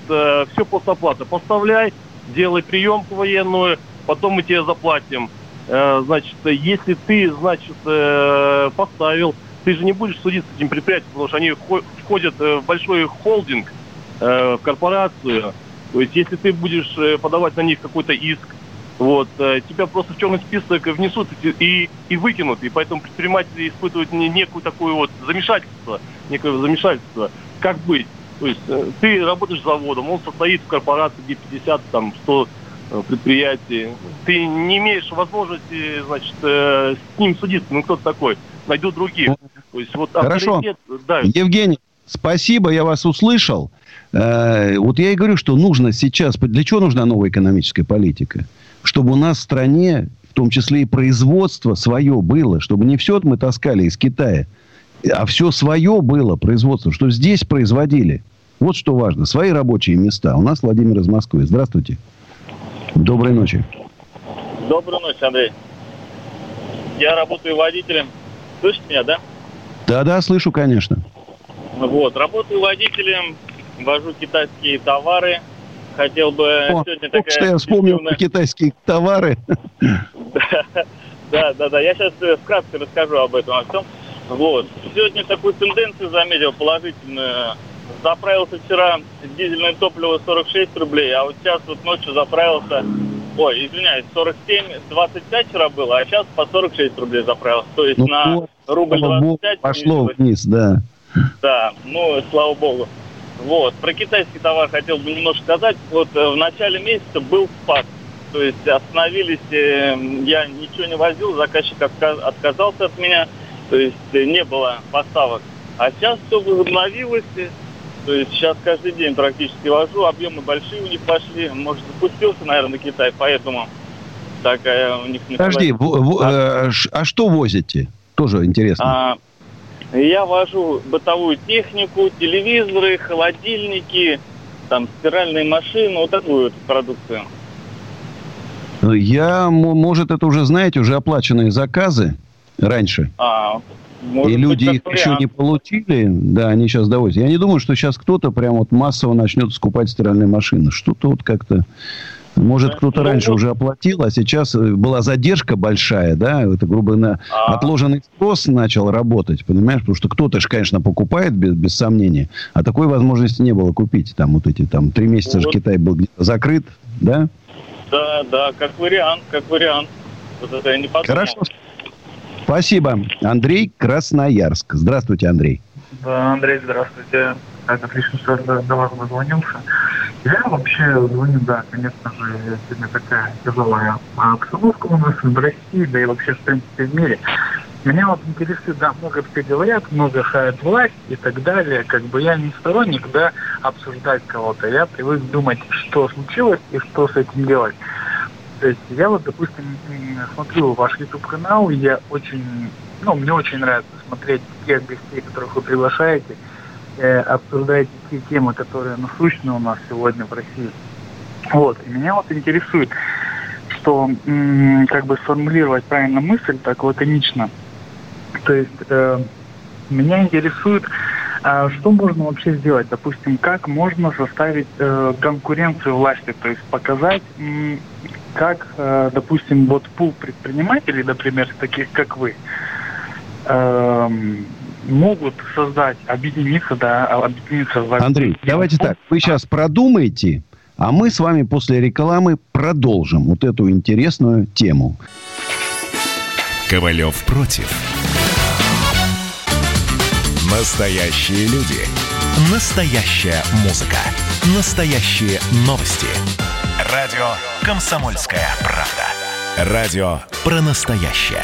все просто. Поставляй, делай приемку военную, потом мы тебе заплатим. Э, Значит, если ты, значит, э, поставил, ты же не будешь судиться с этим предприятием, потому что они вхо- входят в большой холдинг, в корпорацию. То есть, если ты будешь подавать на них какой-то иск, вот, э, тебя просто в черный список внесут и, и, и выкинут. И поэтому предприниматели испытывают не- некую такую вот замешательство, некое замешательство. Как быть? То есть э, ты работаешь заводом, он состоит в корпорации, где 50, там, 100 э, предприятий. Ты не имеешь возможности, значит, с ним судиться. Ну, кто ты такой? Найдут других. То есть вот Хорошо. да, Евгений, спасибо, я вас услышал. Э, Вот я и говорю, что нужно сейчас... Для чего нужна новая экономическая политика? Чтобы у нас в стране, в том числе и производство свое было, чтобы не все мы таскали из Китая, а все свое было производство, что здесь производили. Вот что важно. Свои рабочие места. У нас Владимир из Москвы. Здравствуйте. Доброй ночи. Доброй ночи, Андрей. Я работаю водителем. Слышите меня, да? Да-да, слышу, конечно. Вот, работаю водителем, вожу китайские товары. Хотел бы О, сегодня только что такая я вспомнил про китайские товары. Да, да, да. Я сейчас э, вкратце расскажу об этом, о всем. Вот. Сегодня такую тенденцию заметил положительную. Заправился вчера дизельное топливо 46 рублей, а вот сейчас вот ночью заправился, ой, извиняюсь, 47, 25 вчера было, а сейчас по 46 рублей заправился. То есть Ну, на вот, рубль слава богу, 25 пошло вниз, да. Да, ну, слава богу. Вот, про китайский товар хотел бы немножко сказать. Вот э, в начале месяца был спад. То есть остановились, э, я ничего не возил, заказчик отка- отказался от меня. То есть э, не было поставок. А сейчас все возобновилось. То есть сейчас каждый день практически вожу, объемы большие у них пошли. Может, запустился, наверное, Китай, поэтому такая у них... Подожди, а что возите? Тоже интересно. А, я вожу бытовую технику, телевизоры, холодильники, там стиральные машины, вот такую вот продукцию. Я, может, это уже знаете, уже оплаченные заказы раньше. А, может и люди их еще вариант. не получили, да, они сейчас довозят. Я не думаю, что сейчас кто-то прям вот массово начнет скупать стиральные машины. Что-то вот как-то... Может, кто-то ну раньше вот- уже оплатил, а сейчас э, была задержка большая, да, это, грубо говоря, А. отложенный спрос начал работать, понимаешь? Потому что кто-то же, конечно, покупает, без, без сомнения, а такой возможности не было купить. Там вот эти, там, три месяца же Вот. Китай был где-то закрыт, да? Да, да, как вариант, как вариант. Вот это я не подумал. Хорошо. Спасибо. Андрей Красноярск. Здравствуйте, Андрей. Да, Андрей, здравствуйте. Это отлично, что я до, до вас дозвонился. Я вообще звоню, да, конечно же, сегодня такая тяжелая обстановка у нас в России, да и вообще, в принципе, в мире. Меня вот интересует, да, много все говорят, много хает власть и так далее. Как бы я не сторонник, да, обсуждать кого-то. Я привык думать, что случилось и что с этим делать. То есть я вот, допустим, смотрю ваш YouTube-канал, я очень, ну, мне очень нравится смотреть тех гостей, которых вы приглашаете, э, обсуждаете те темы, которые насущны у нас сегодня в России. Вот, и меня вот интересует, что м- как бы сформулировать правильно мысль так лаконично. То есть э, меня интересует, а что можно вообще сделать? Допустим, как можно составить э, конкуренцию власти, то есть показать, м- как, э, допустим, вот пул предпринимателей, например, таких как вы, э, могут создать, объединиться, да, объединиться в... Андрей, давайте так, вы сейчас продумайте, а мы с вами после рекламы продолжим вот эту интересную тему. Ковалев против. Настоящие люди. Настоящая музыка. Настоящие новости. Радио «Комсомольская правда». Радио про настоящее.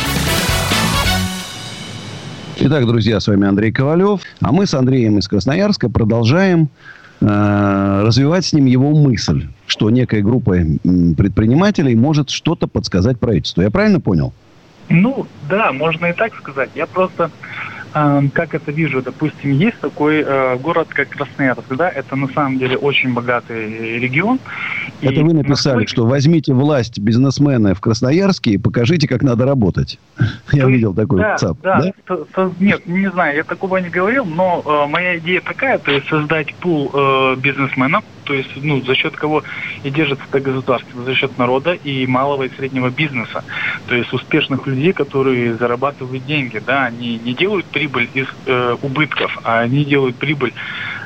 Итак, друзья, с вами Андрей Ковалев. А мы с Андреем из Красноярска продолжаем э, развивать с ним его мысль, что некая группа предпринимателей может что-то подсказать правительству. Я правильно понял? Ну, да, можно и так сказать. Я просто как это вижу, допустим, есть такой э, город, как Красноярск, да, это на самом деле очень богатый регион. Это и вы написали, насколько... что возьмите власть бизнесмены в Красноярске и покажите, как надо работать. Я видел такой да, WhatsApp. Да, да? Нет, не знаю, я такого не говорил, но э, моя идея такая, то есть создать пул э, бизнесменов, то есть ну, за счет кого и держится это государство, за счет народа и малого и среднего бизнеса, то есть успешных людей, которые зарабатывают деньги, да, они не делают прибыль из э, убытков, а они делают прибыль,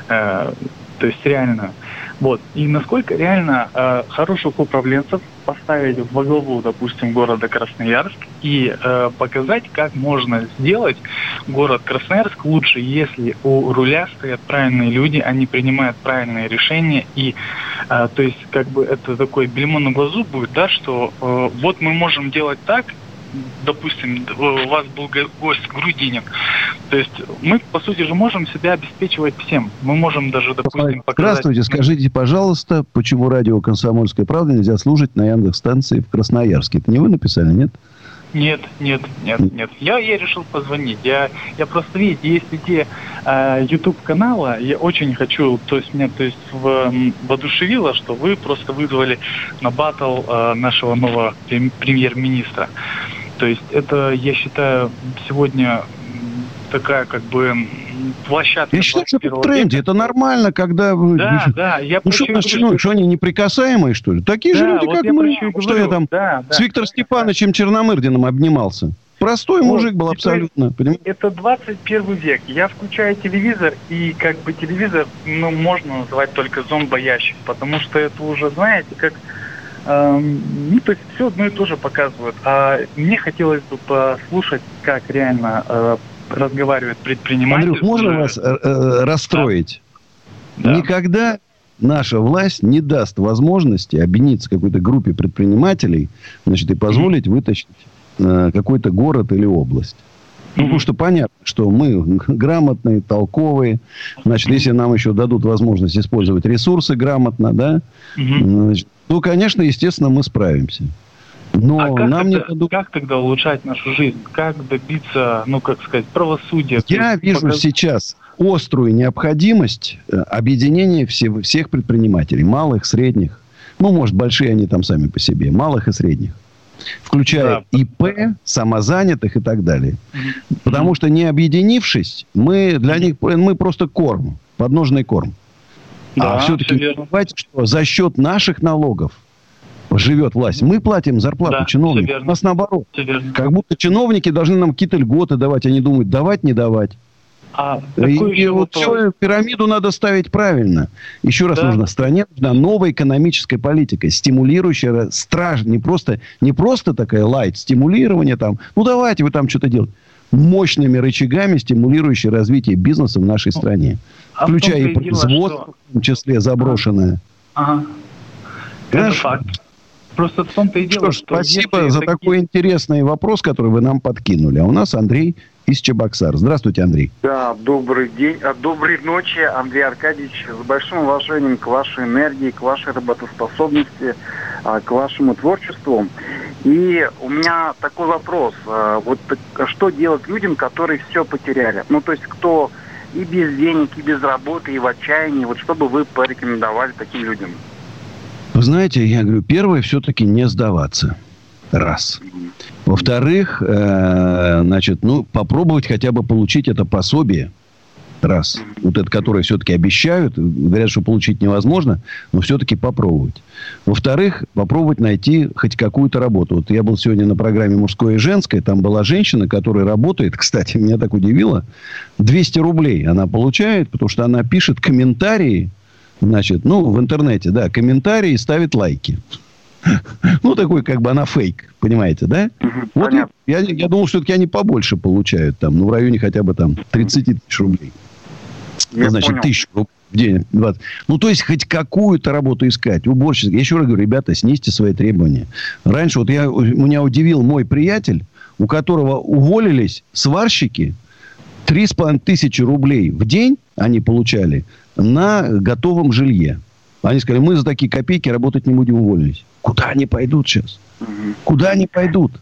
э, то есть реально. Вот. И насколько реально э, хороших управленцев поставить во главу, допустим, города Красноярск и э, показать, как можно сделать город Красноярск лучше, если у руля стоят правильные люди, они принимают правильные решения, и э, то есть как бы это такой бельмо на глазу будет, да, что э, вот мы можем делать так, допустим, у вас был гость грудинин. То есть мы, по сути же, можем себя обеспечивать всем. Мы можем даже, допустим, показать... Здравствуйте, скажите, пожалуйста, почему радио «Комсомольская правда» нельзя слушать на Яндекс-станции в Красноярске? Это не вы написали, нет? Нет, нет, нет, нет. Я, я решил позвонить. Я, я просто, видите, есть идея э, YouTube канала. Я очень хочу, то есть меня, то есть в, воодушевило, что вы просто вызвали на батл э, нашего нового премьер-министра. То есть это, я считаю, сегодня такая как бы площадка. Я считаю, что это в тренде. Это нормально, когда... Да, да. Я ну, что, что, что они неприкасаемые, что ли? Такие да, же люди, вот как мы. Что говорю. я там да, да, с Виктором Степановичем Черномырдиным обнимался? Простой вот, мужик был абсолютно. Это, это 21 век. Я включаю телевизор, и как бы телевизор, ну, можно называть только зомбоящик, потому что это уже, знаете, как ну, то есть все одно и то же показывают. А мне хотелось бы послушать, как реально э, разговаривает предприниматель. Андрюх, можно вас э, э, расстроить? Да. Никогда наша власть не даст возможности объединиться какой-то группе предпринимателей значит, и позволить mm-hmm. вытащить э, какой-то город или область. Ну, потому что понятно, что мы грамотные, толковые. Значит, если нам еще дадут возможность использовать ресурсы грамотно, да, значит, ну, конечно, естественно, мы справимся. Но а как нам тогда, не как тогда улучшать нашу жизнь? Как добиться, ну, как сказать, правосудия? Я вижу показ... сейчас острую необходимость э, объединения всех, всех предпринимателей, малых, средних, ну, может, большие они там сами по себе, малых и средних, включая да. ИП, самозанятых и так далее. Угу. Потому что не объединившись, мы для них, мы просто корм, подножный корм. Да, а все-таки все не забывайте, что за счет наших налогов живет власть. Мы платим зарплату да, чиновникам. У нас наоборот. Как будто чиновники должны нам какие-то льготы давать. Они думают, давать, не давать. А и вот все, пирамиду надо ставить правильно. Еще раз да. нужно, стране нужна новая экономическая политика, стимулирующая, страж, не просто, не просто такая лайт, стимулирование там, ну давайте вы там что-то делать мощными рычагами, стимулирующие развитие бизнеса в нашей ну, стране. А включая и производство, что... в том числе заброшенное. Ага. Это факт. Просто в том-то и дело, что, что спасибо за такие... такой интересный вопрос, который вы нам подкинули. А у нас Андрей из Чебоксар. Здравствуйте, Андрей. Да, добрый день, а, доброй ночи, Андрей Аркадьевич. С большим уважением к вашей энергии, к вашей работоспособности, а, к вашему творчеству. И у меня такой вопрос. А, вот что делать людям, которые все потеряли? Ну, то есть, кто и без денег, и без работы, и в отчаянии. Вот что бы вы порекомендовали таким людям? Вы знаете, я говорю, первое все-таки не сдаваться. Раз. Во-вторых, э, значит, ну, попробовать хотя бы получить это пособие. Раз. Вот это, которое все-таки обещают. Говорят, что получить невозможно, но все-таки попробовать. Во-вторых, попробовать найти хоть какую-то работу. Вот я был сегодня на программе «Мужское и женское». Там была женщина, которая работает. Кстати, меня так удивило. 200 рублей она получает, потому что она пишет комментарии Значит, ну, в интернете, да, комментарии и ставит лайки. Ну, такой, как бы она фейк, понимаете, да? вот я, я думал, что все-таки они побольше получают, там, ну, в районе хотя бы там 30 тысяч рублей. Я Значит, понял. тысячу рублей в день. 20. Ну, то есть, хоть какую-то работу искать. Уборщик. Я еще раз говорю, ребята, снизьте свои требования. Раньше, вот я, меня удивил мой приятель, у которого уволились сварщики, три с половиной тысячи рублей в день они получали на готовом жилье. Они сказали, мы за такие копейки работать не будем, уволились. Куда они пойдут сейчас? Куда они пойдут?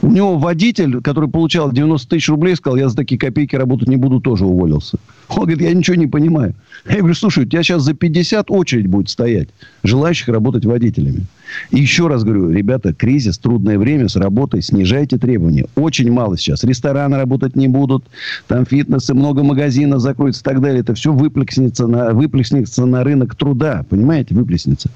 У него водитель, который получал 90 тысяч рублей, сказал, я за такие копейки работать не буду, тоже уволился. Он говорит, я ничего не понимаю. Я говорю, слушай, у тебя сейчас за 50 очередь будет стоять желающих работать водителями. И еще раз говорю, ребята, кризис, трудное время с работой, снижайте требования. Очень мало сейчас. Рестораны работать не будут, там фитнесы, много магазинов закроются и так далее. Это все выплеснется на, выплеснется на рынок труда, понимаете, выплеснется.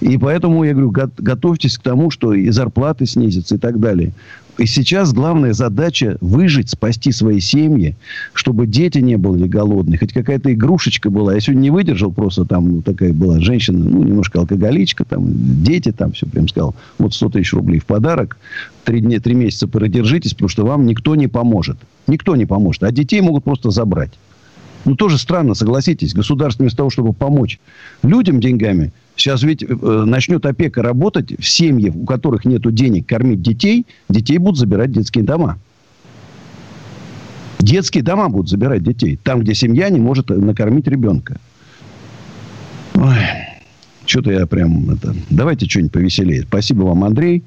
И поэтому я говорю, готовьтесь к тому, что и зарплаты снизятся и так далее. И сейчас главная задача выжить, спасти свои семьи, чтобы дети не были голодные. Хоть какая-то игрушечка была. Я сегодня не выдержал, просто там такая была женщина, ну, немножко алкоголичка, там, дети там, все прям сказал, вот 100 тысяч рублей в подарок, три, дня, три месяца продержитесь, потому что вам никто не поможет. Никто не поможет. А детей могут просто забрать. Ну, тоже странно, согласитесь. Государство вместо того, чтобы помочь людям деньгами, сейчас ведь э, начнет опека работать в семье, у которых нет денег кормить детей, детей будут забирать детские дома. Детские дома будут забирать детей. Там, где семья не может накормить ребенка. Ой, что-то я прям... Это... Давайте что-нибудь повеселее. Спасибо вам, Андрей.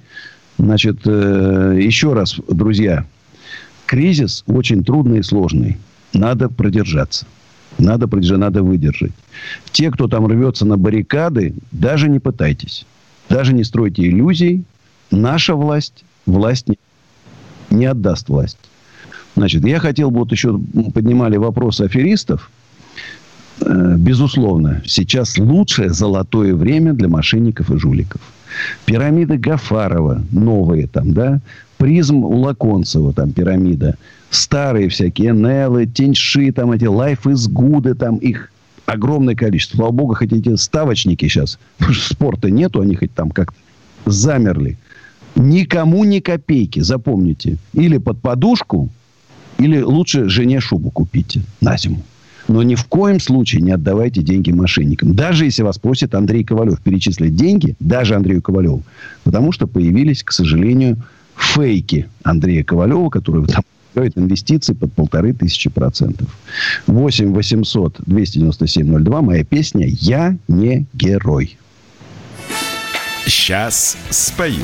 Значит, э, еще раз, друзья, кризис очень трудный и сложный надо продержаться. Надо продержать, надо выдержать. Те, кто там рвется на баррикады, даже не пытайтесь. Даже не стройте иллюзий. Наша власть, власть не, не отдаст власть. Значит, я хотел бы, вот еще поднимали вопрос аферистов. Э, безусловно, сейчас лучшее золотое время для мошенников и жуликов. Пирамиды Гафарова, новые там, да, призм у Лаконцева, там, пирамида, старые всякие, Неллы, Теньши, там эти Life is Good, там их огромное количество. Слава богу, хоть эти ставочники сейчас, спорта нету, они хоть там как-то замерли. Никому ни копейки, запомните. Или под подушку, или лучше жене шубу купите на зиму. Но ни в коем случае не отдавайте деньги мошенникам. Даже если вас просит Андрей Ковалев перечислить деньги, даже Андрею Ковалеву. Потому что появились, к сожалению, фейки Андрея Ковалева, которые там инвестиции под полторы тысячи процентов. 8 800 297 02. Моя песня «Я не герой». Сейчас спою.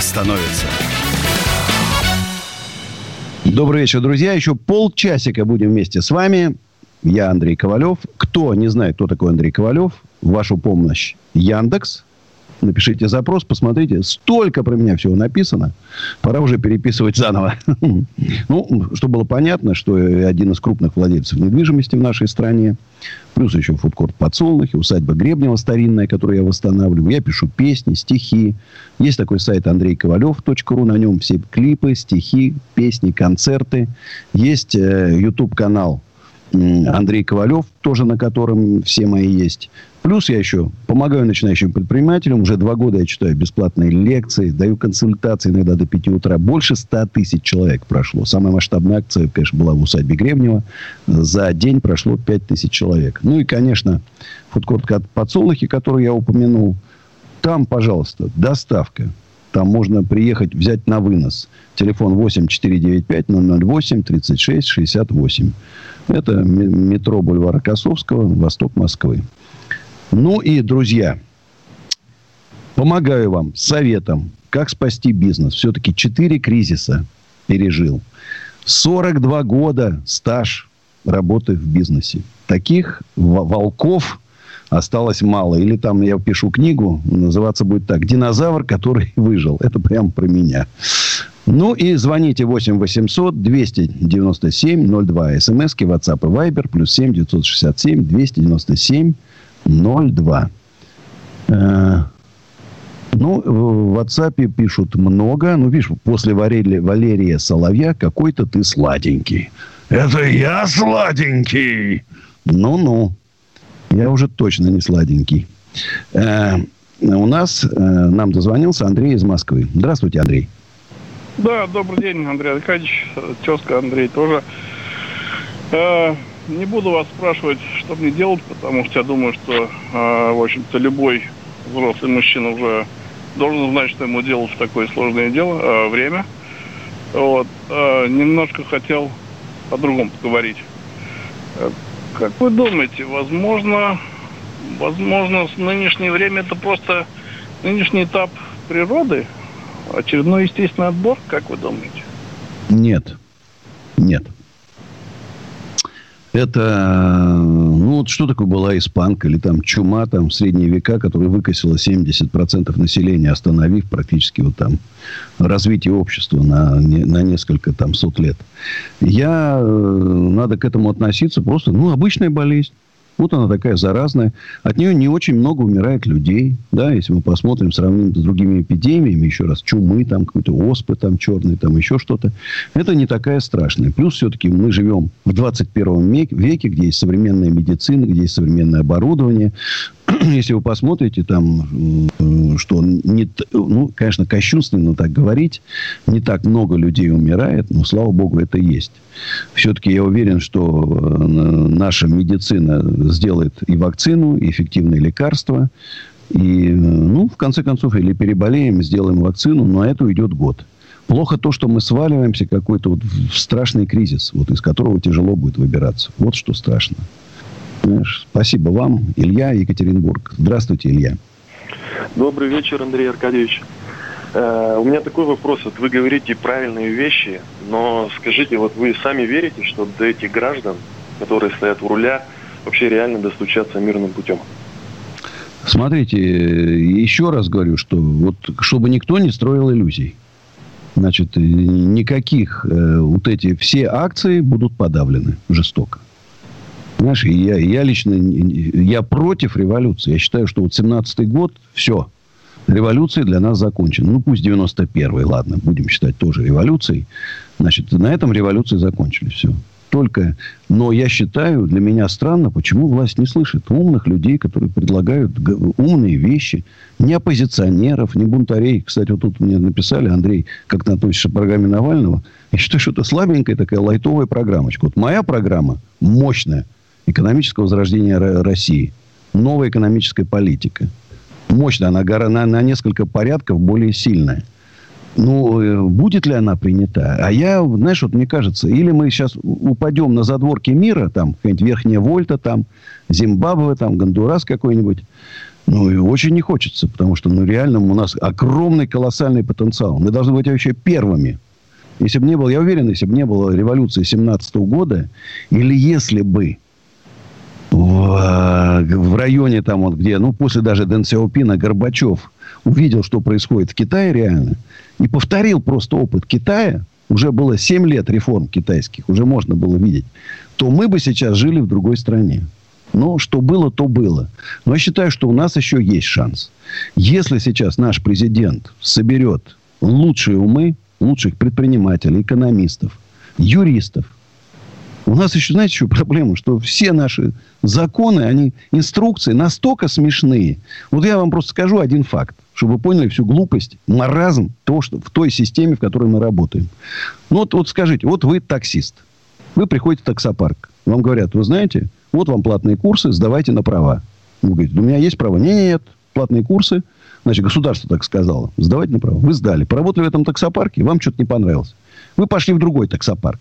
становятся. Добрый вечер, друзья. Еще полчасика будем вместе с вами. Я Андрей Ковалев. Кто не знает, кто такой Андрей Ковалев, в вашу помощь Яндекс напишите запрос, посмотрите. Столько про меня всего написано. Пора уже переписывать заново. Ну, чтобы было понятно, что я один из крупных владельцев недвижимости в нашей стране. Плюс еще фудкорт Подсолнухи, усадьба Гребнева старинная, которую я восстанавливаю. Я пишу песни, стихи. Есть такой сайт андрейковалев.ру. На нем все клипы, стихи, песни, концерты. Есть э, YouTube-канал Андрей Ковалев, тоже на котором все мои есть. Плюс я еще помогаю начинающим предпринимателям. Уже два года я читаю бесплатные лекции, даю консультации иногда до 5 утра. Больше 100 тысяч человек прошло. Самая масштабная акция, конечно, была в усадьбе Гребнева. За день прошло 5 тысяч человек. Ну и, конечно, фудкорт подсолнухи, который я упомянул. Там, пожалуйста, доставка. Там можно приехать, взять на вынос. Телефон 8 495 008 36 68. Это метро бульвара Косовского, восток Москвы. Ну и, друзья, помогаю вам советом, как спасти бизнес. Все-таки 4 кризиса пережил. 42 года стаж работы в бизнесе. Таких волков осталось мало. Или там я пишу книгу, называться будет так. «Динозавр, который выжил». Это прямо про меня. Ну и звоните 8 800 297 02. СМСки, WhatsApp и Viber. Плюс 7 967 297 02. Э, ну, в WhatsApp пишут много. Ну, видишь, после Валерия, Валерия Соловья какой-то ты сладенький. Это я сладенький. Ну-ну. Я уже точно не сладенький. Э, у нас, э, нам дозвонился Андрей из Москвы. Здравствуйте, Андрей. Да, добрый день, Андрей Аркадьевич. Тезка Андрей тоже. Э, не буду вас спрашивать, что мне делать, потому что я думаю, что, э, в общем-то, любой взрослый мужчина уже должен знать, что ему делать в такое сложное дело, э, время. Вот. Э, немножко хотел по-другому поговорить. Э, как вы думаете, возможно, возможно, нынешнее время это просто нынешний этап природы, очередной естественный отбор, как вы думаете? Нет. Нет. Это, ну, вот что такое была испанка или там чума там в средние века, которая выкосила 70% населения, остановив практически вот там развитие общества на, на несколько там сот лет. Я, э, надо к этому относиться просто, ну, обычная болезнь. Вот она такая заразная. От нее не очень много умирает людей. Да, если мы посмотрим, сравним с другими эпидемиями, еще раз, чумы, там какой-то оспы, там черный, там еще что-то. Это не такая страшная. Плюс все-таки мы живем в 21 веке, где есть современная медицина, где есть современное оборудование. Если вы посмотрите, там, э, что, не, ну, конечно, кощунственно так говорить, не так много людей умирает, но, слава богу, это есть. Все-таки я уверен, что э, наша медицина сделает и вакцину, и эффективные лекарства. И, ну, в конце концов, или переболеем, сделаем вакцину, но это уйдет год. Плохо то, что мы сваливаемся какой-то вот в страшный кризис, вот из которого тяжело будет выбираться. Вот что страшно. Спасибо вам, Илья, Екатеринбург. Здравствуйте, Илья. Добрый вечер, Андрей Аркадьевич. Э, у меня такой вопрос. Вот вы говорите правильные вещи, но скажите, вот вы сами верите, что до этих граждан, которые стоят у руля, вообще реально достучаться мирным путем? Смотрите, еще раз говорю, что вот чтобы никто не строил иллюзий. Значит, никаких э, вот эти все акции будут подавлены жестоко. Знаешь, я, я лично я против революции. Я считаю, что вот 17-й год, все, революция для нас закончена. Ну, пусть 91-й, ладно, будем считать тоже революцией. Значит, на этом революции закончились. Все только... Но я считаю, для меня странно, почему власть не слышит умных людей, которые предлагают умные вещи. Не оппозиционеров, не бунтарей. Кстати, вот тут мне написали, Андрей, как ты относишься к программе Навального. Я считаю, что это слабенькая такая лайтовая программочка. Вот моя программа мощная. Экономическое возрождение России. Новая экономическая политика. Мощная. Она на, на несколько порядков более сильная. Ну, э, будет ли она принята? А я, знаешь, вот мне кажется, или мы сейчас упадем на задворки мира, там, какая-нибудь Верхняя Вольта, там, Зимбабве, там, Гондурас какой-нибудь. Ну, и очень не хочется, потому что, ну, реально у нас огромный, колоссальный потенциал. Мы должны быть вообще первыми. Если бы не было, я уверен, если бы не было революции 17 года, или если бы в, в районе там вот где, ну, после даже Дэн Сяопина Горбачев увидел, что происходит в Китае реально, и повторил просто опыт Китая, уже было 7 лет реформ китайских, уже можно было видеть, то мы бы сейчас жили в другой стране. Но что было, то было. Но я считаю, что у нас еще есть шанс. Если сейчас наш президент соберет лучшие умы, лучших предпринимателей, экономистов, юристов, у нас еще, знаете, еще проблема, что все наши законы, они, инструкции настолько смешные. Вот я вам просто скажу один факт, чтобы вы поняли всю глупость, маразм того, что в той системе, в которой мы работаем. Ну, вот, вот скажите, вот вы таксист. Вы приходите в таксопарк. Вам говорят, вы знаете, вот вам платные курсы, сдавайте на права. Вы говорите, у меня есть право. Нет, нет, платные курсы. Значит, государство так сказало. Сдавайте на права. Вы сдали. Поработали в этом таксопарке, вам что-то не понравилось. Вы пошли в другой таксопарк.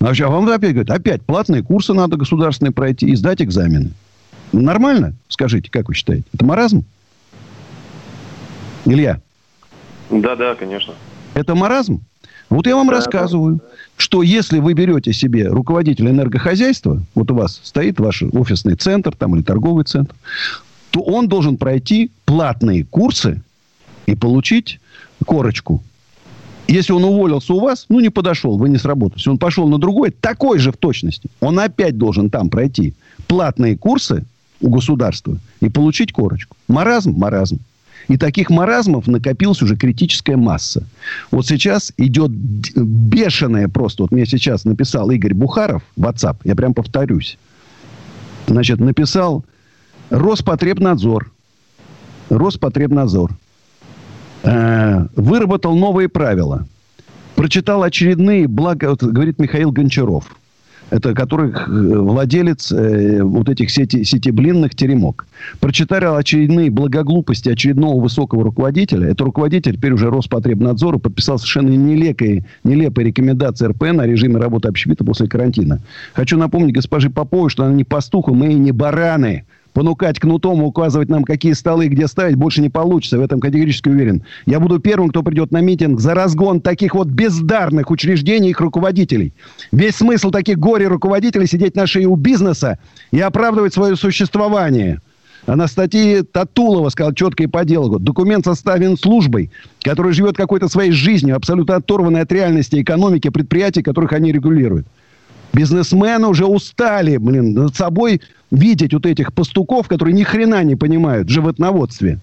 А вам опять говорят, опять платные курсы надо государственные пройти и сдать экзамены. Нормально? Скажите, как вы считаете? Это маразм? Илья? Да, да, конечно. Это маразм? Вот я вам да, рассказываю, да. что если вы берете себе руководителя энергохозяйства, вот у вас стоит ваш офисный центр там, или торговый центр, то он должен пройти платные курсы и получить корочку если он уволился у вас, ну, не подошел, вы не сработались. Он пошел на другой, такой же в точности. Он опять должен там пройти платные курсы у государства и получить корочку. Маразм? Маразм. И таких маразмов накопилась уже критическая масса. Вот сейчас идет бешеная просто. Вот мне сейчас написал Игорь Бухаров в WhatsApp. Я прям повторюсь. Значит, написал Роспотребнадзор. Роспотребнадзор Э, выработал новые правила. Прочитал очередные, благо, вот, говорит Михаил Гончаров, это который э, владелец э, вот этих сети, сетеблинных теремок. Прочитал очередные благоглупости очередного высокого руководителя. Это руководитель, теперь уже Роспотребнадзора, подписал совершенно нелепые, нелепые рекомендации РПН о режиме работы общепита после карантина. Хочу напомнить госпоже Поповой, что она не пастуха, мы и не бараны понукать кнутом, указывать нам, какие столы где ставить, больше не получится. В этом категорически уверен. Я буду первым, кто придет на митинг за разгон таких вот бездарных учреждений и их руководителей. Весь смысл таких горе-руководителей сидеть на шее у бизнеса и оправдывать свое существование. А на статье Татулова сказал четко и по делу. Документ составлен службой, которая живет какой-то своей жизнью, абсолютно оторванной от реальности экономики предприятий, которых они регулируют. Бизнесмены уже устали, блин, над собой видеть вот этих пастуков, которые ни хрена не понимают в животноводстве.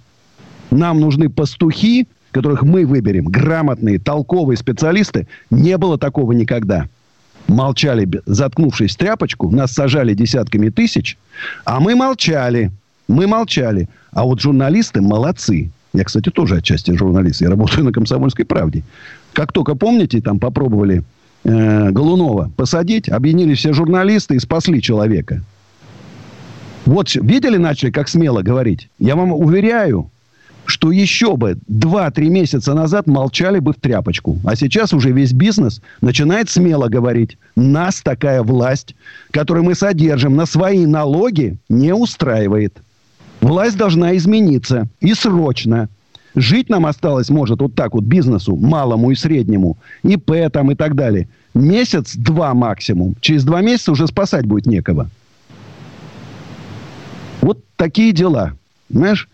Нам нужны пастухи, которых мы выберем, грамотные, толковые специалисты. Не было такого никогда. Молчали, заткнувшись тряпочку, нас сажали десятками тысяч, а мы молчали. Мы молчали. А вот журналисты молодцы. Я, кстати, тоже отчасти журналист. Я работаю на «Комсомольской правде». Как только, помните, там попробовали э, Голунова посадить, объединились все журналисты и спасли человека. Вот видели, начали как смело говорить? Я вам уверяю, что еще бы 2-3 месяца назад молчали бы в тряпочку. А сейчас уже весь бизнес начинает смело говорить. Нас такая власть, которую мы содержим на свои налоги, не устраивает. Власть должна измениться. И срочно. Жить нам осталось, может, вот так вот бизнесу, малому и среднему, ИП там и так далее. Месяц-два максимум. Через два месяца уже спасать будет некого. Вот такие дела. Понимаешь?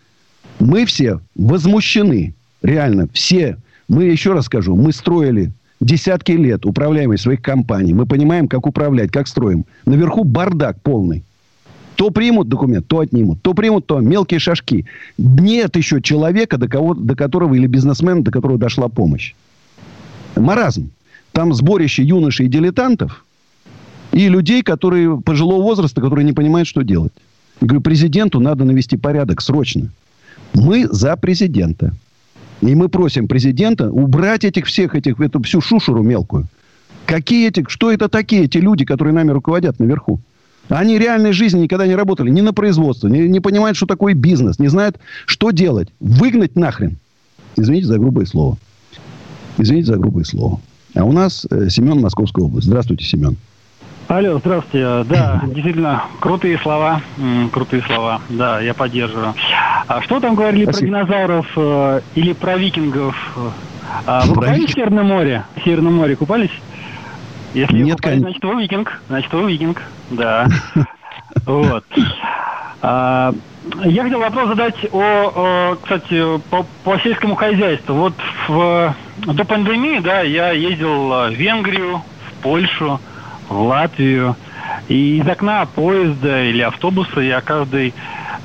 Мы все возмущены. Реально, все. Мы, еще раз скажу, мы строили десятки лет управляемость своих компаний. Мы понимаем, как управлять, как строим. Наверху бардак полный. То примут документ, то отнимут. То примут, то мелкие шажки. Нет еще человека, до, кого, до которого, или бизнесмена, до которого дошла помощь. Маразм. Там сборище юношей и дилетантов и людей, которые пожилого возраста, которые не понимают, что делать. Я говорю, президенту надо навести порядок срочно. Мы за президента. И мы просим президента убрать этих всех, этих, эту всю шушеру мелкую. Какие эти, что это такие, эти люди, которые нами руководят наверху? Они реальной жизни никогда не работали ни на производстве, не, не понимают, что такое бизнес, не знают, что делать. Выгнать нахрен. Извините за грубое слово. Извините за грубое слово. А у нас э, Семен, Московская область. Здравствуйте, Семен. Алло, здравствуйте. Да, действительно, крутые слова. крутые слова. Да, я поддерживаю. А что там говорили Спасибо. про динозавров э, или про викингов? А, вы купались в Северном море? В Северном море купались? Если Нет, купались, конечно. значит, вы викинг. Значит, вы викинг. Да. Вот. А, я хотел вопрос задать о, о кстати, по, по сельскому хозяйству. Вот в, до пандемии, да, я ездил в Венгрию, в Польшу, в Латвию. И из окна поезда или автобуса я каждый,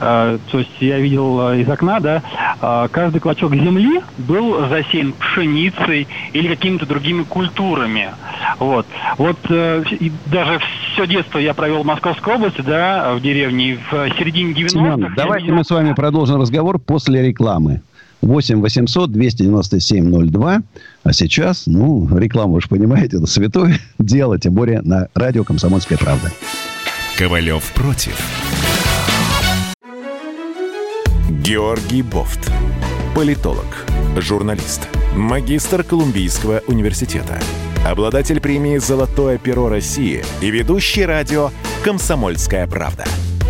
э, то есть я видел э, из окна, да, э, каждый клочок земли был засеян пшеницей или какими-то другими культурами. Вот. Вот э, даже все детство я провел в Московской области, да, в деревне, в середине 90-х. Семен, давайте видел... мы с вами продолжим разговор после рекламы. 8 800 297 02. А сейчас, ну, реклама, вы же понимаете, это святое дело, тем более на радио «Комсомольская правда». Ковалев против. Георгий Бофт. Политолог, журналист, магистр Колумбийского университета, обладатель премии «Золотое перо России» и ведущий радио «Комсомольская правда»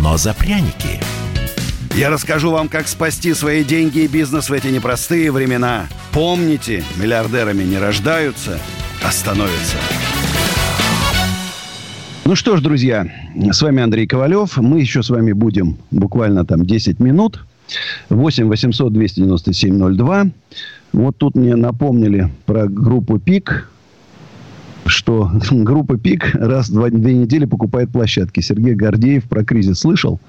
но за пряники. Я расскажу вам, как спасти свои деньги и бизнес в эти непростые времена. Помните, миллиардерами не рождаются, а становятся. Ну что ж, друзья, с вами Андрей Ковалев. Мы еще с вами будем буквально там 10 минут. 8 800 297 02. Вот тут мне напомнили про группу ПИК что группа ПИК раз в две недели покупает площадки. Сергей Гордеев про кризис слышал?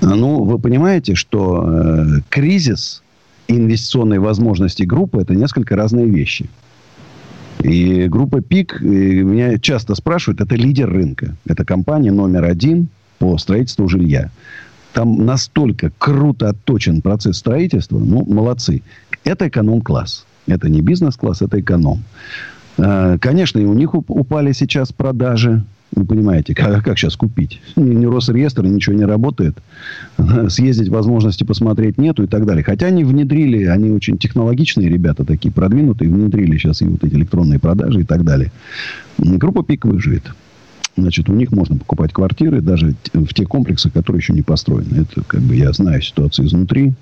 Ну, вы понимаете, что э, кризис и инвестиционные возможности группы – это несколько разные вещи. И группа ПИК, и меня часто спрашивают, это лидер рынка. Это компания номер один по строительству жилья. Там настолько круто отточен процесс строительства. Ну, молодцы. Это эконом-класс. Это не бизнес-класс, это эконом. Э, конечно, и у них упали сейчас продажи. Вы понимаете, как, как сейчас купить? Ни, ни Росреестр, ничего не работает. Съездить возможности посмотреть нету и так далее. Хотя они внедрили, они очень технологичные ребята такие, продвинутые, внедрили сейчас и вот эти электронные продажи и так далее. Группа ПИК выживет. Значит, у них можно покупать квартиры даже в те комплексы, которые еще не построены. Это, как бы, я знаю ситуацию изнутри.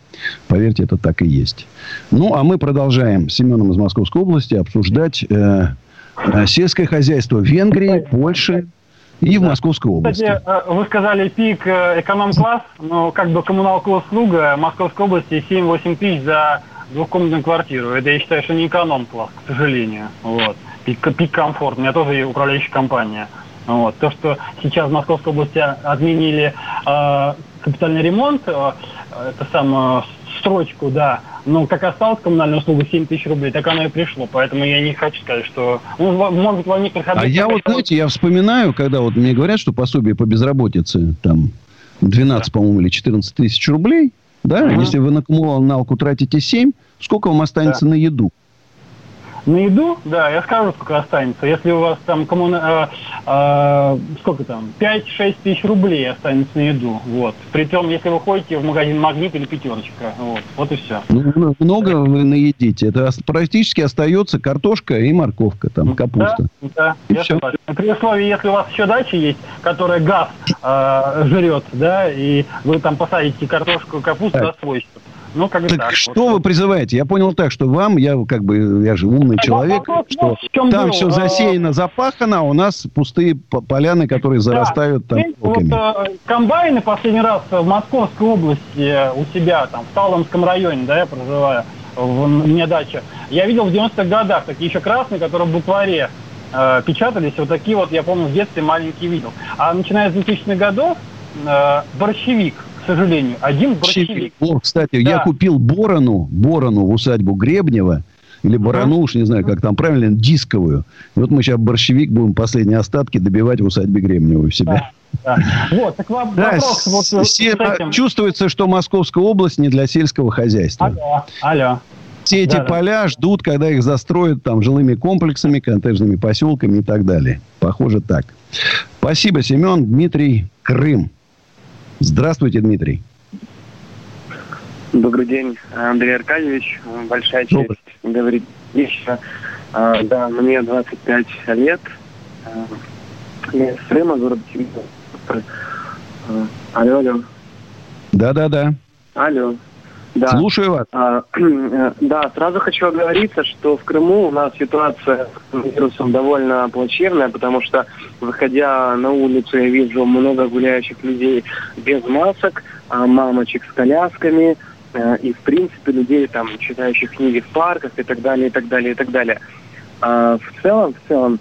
Поверьте, это так и есть. Ну, а мы продолжаем с Семеном из Московской области обсуждать э, э сельское хозяйство в Венгрии, Польше и в Московской области. Кстати, э, вы сказали пик э, эконом-класс, но как бы коммуналка услуга Московской области 7-8 тысяч за двухкомнатную квартиру. Это я считаю, что не эконом-класс, к сожалению. Вот. Пик, пик комфорт. У меня тоже управляющая компания. Вот. То, что сейчас в Московской области отменили э, капитальный ремонт, э, это самую строчку, да, но как осталась коммунальная услуга 7 тысяч рублей, так оно и пришло. Поэтому я не хочу сказать, что... Ну, может быть, во некоторых А я вот, знаете, я вспоминаю, когда вот мне говорят, что пособие по безработице там 12, да. по-моему, или 14 тысяч рублей, да, uh-huh. если вы на коммуналку тратите 7, сколько вам останется да. на еду? На еду, да, я скажу, сколько останется. Если у вас там коммуна... э, э, сколько там, 5-6 тысяч рублей останется на еду. Вот. Притом, если вы ходите в магазин Магнит или Пятерочка. Вот, вот и все. Ну, много вы наедите. Это практически остается картошка и морковка, там, капуста. Да, да, И я всё. согласен. При условии, если у вас еще дача есть, которая газ э, жрет, да, и вы там посадите картошку, капусту за свой счет. Ну, как Так так. что вы призываете? Я понял так, что вам, я как бы, я же умный человек, вопрос что вот там был. все засеяно, запахано, а у нас пустые поляны, которые зарастают там Знаете, вот э, комбайны последний раз в Московской области у себя, там, в Таломском районе, да, я проживаю, в, у меня дача. Я видел в 90-х годах такие еще красные, которые в букваре э, печатались. Вот такие вот, я помню, в детстве маленькие видел. А начиная с 2000-х годов, э, борщевик, сожалению, один борщевик. О, кстати, я купил борону, борону в усадьбу Гребнева, или барану, уж не знаю, как там правильно, дисковую. Вот мы сейчас борщевик будем последние остатки добивать в усадьбе Гребнева у себя. Да. Вот, так вам Да, вопрос вот с- с се- этим. чувствуется, что Московская область не для сельского хозяйства. Алло, алло. Все эти Да, да. поля ждут, когда их застроят там жилыми комплексами, коттеджными поселками и так далее. Похоже так. Спасибо, Семен. Дмитрий, Крым. Здравствуйте, Дмитрий. Добрый день, Андрей Аркадьевич. Большая честь говорить лично. А, Да, мне 25 лет. А, Я из Крыма, город Тимир. А, Алло, алло. Да-да-да. Алло. Да. Слушаю вас. А, Да, сразу хочу оговориться, что в Крыму у нас ситуация с вирусом довольно плачевная, потому что, выходя на улицу, я вижу много гуляющих людей без масок, а, мамочек с колясками, э, и, в принципе, людей, там, читающих книги в парках и так далее, и так далее, и так далее. А, В целом, в целом,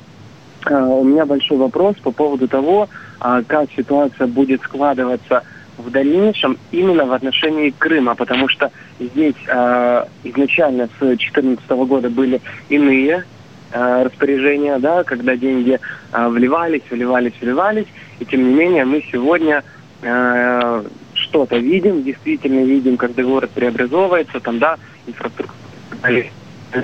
а, у меня большой вопрос по поводу того, а, как ситуация будет складываться в дальнейшем именно в отношении Крыма, потому что здесь э, изначально с 2014 года были иные э, распоряжения, да, когда деньги э, вливались, вливались, вливались, и тем не менее мы сегодня э, что-то видим, действительно видим, когда город преобразовывается, там, да, инфраструктура.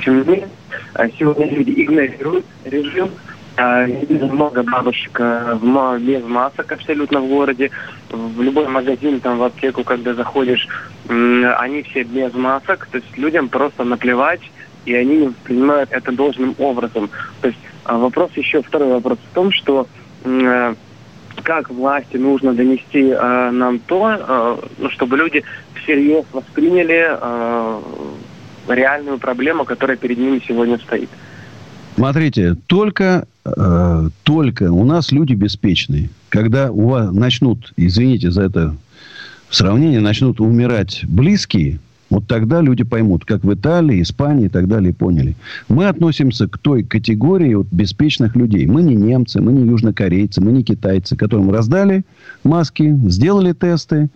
тем не менее, э, сегодня люди игнорируют режим, много бабушек э, без масок абсолютно в городе. В любой магазин, там, в аптеку, когда заходишь, они все без масок. То есть людям просто наплевать, и они не воспринимают это должным образом. То есть а, вопрос еще, второй вопрос в том, что э, как власти нужно донести э, нам то, ну, чтобы люди всерьез восприняли реальную проблему, которая перед ними сегодня стоит. Смотрите, только, э, только у нас люди беспечные. Когда у вас начнут, извините за это сравнение, начнут умирать близкие, вот тогда люди поймут, как в Италии, Испании и так далее, поняли. Мы относимся к той категории вот, беспечных людей. Мы не немцы, мы не южнокорейцы, мы не китайцы, которым раздали маски, сделали тесты,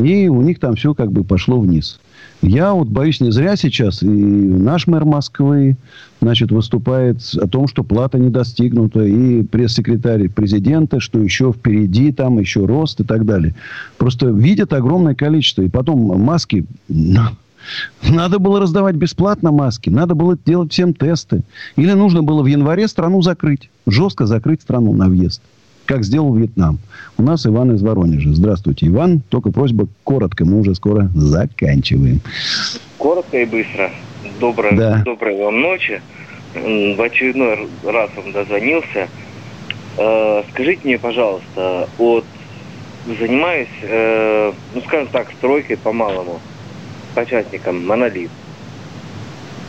и у них там все как бы пошло вниз. Я вот боюсь, не зря сейчас и наш мэр Москвы, значит, выступает о том, что плата не достигнута, и пресс-секретарь президента, что еще впереди, там еще рост и так далее. Просто видят огромное количество. И потом маски... Надо было раздавать бесплатно маски, надо было делать всем тесты. Или нужно было в январе страну закрыть, жестко закрыть страну на въезд как сделал Вьетнам. У нас Иван из Воронежа. Здравствуйте, Иван. Только просьба коротко, мы уже скоро заканчиваем. Коротко и быстро. Доброй, Да. доброй вам ночи. В очередной раз вам дозвонился. Э, Скажите мне, пожалуйста, вот занимаюсь, э, ну скажем так, стройкой по-малому, по частникам, монолит.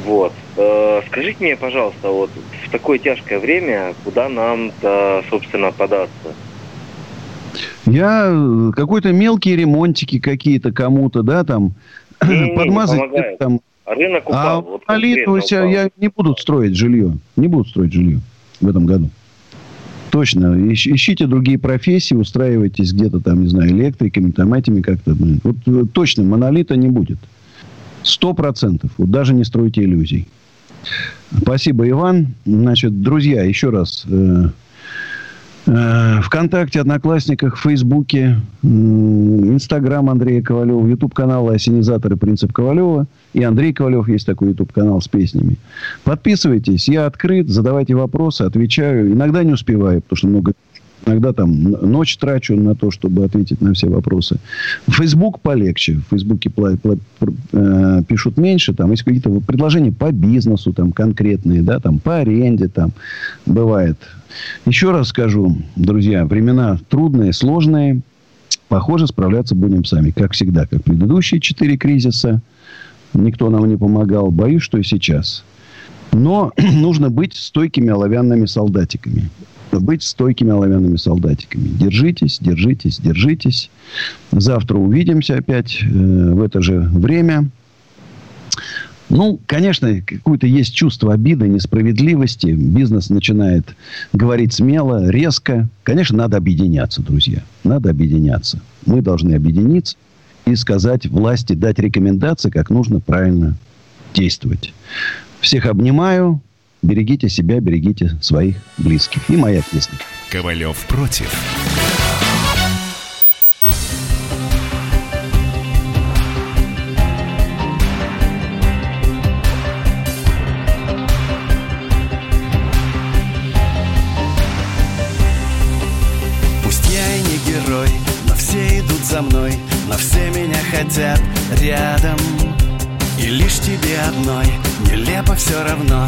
Вот. Э, Скажите мне, пожалуйста, вот в такое тяжкое время, куда нам-то, собственно, податься? Я э, какой-то мелкие ремонтики какие-то кому-то, да, там, не подмазать помогает. там. Рынок упал. А вот упал. я не будут строить жилье. Не будут строить жилье в этом году. Точно. Ищ- Ищите другие профессии, устраивайтесь где-то там, не знаю, электриками, там этими как-то. Вот э, точно монолита не будет. Сто процентов. Вот даже не стройте иллюзий. Спасибо, Иван. Значит, друзья, еще раз. э, Э, Вконтакте, Одноклассниках, Фейсбуке, Инстаграм Андрея Ковалева, Ютуб канал Осенизаторы Принцип Ковалева. И Андрей Ковалев есть такой Ютуб канал с песнями. Подписывайтесь, я открыт, задавайте вопросы, отвечаю. Иногда не успеваю, потому что много Иногда там ночь трачу на то, чтобы ответить на все вопросы. Фейсбук полегче. В Фейсбуке пла- пла- э, пишут меньше. Там есть какие-то предложения по бизнесу там, конкретные, да, там, по аренде там бывает. Еще раз скажу, друзья, времена трудные, сложные. Похоже, справляться будем сами. Как всегда, как предыдущие четыре кризиса. Никто нам не помогал. Боюсь, что и сейчас. Но нужно быть стойкими оловянными солдатиками. Быть стойкими оловянными солдатиками. Держитесь, держитесь, держитесь. Завтра увидимся опять э, в это же время. Ну, конечно, какое-то есть чувство обиды, несправедливости. Бизнес начинает говорить смело, резко. Конечно, надо объединяться, друзья. Надо объединяться. Мы должны объединиться и сказать власти, дать рекомендации, как нужно правильно действовать. Всех обнимаю. Берегите себя, берегите своих близких. И моя песня. Ковалев против. Пусть я и не герой, но все идут за мной, но все меня хотят рядом. И лишь тебе одной нелепо все равно,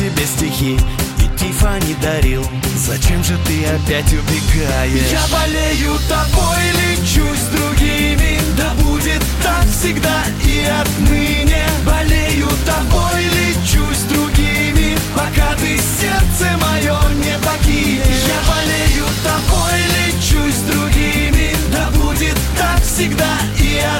тебе стихи. И тифа не дарил. Зачем же ты опять убегаешь? Я болею тобой, лечу с другими. Да будет так всегда и отныне. Болею тобой, лечу с другими. Пока ты сердце мое не покинешь. Я болею тобой, лечу с другими. Да будет так всегда и отныне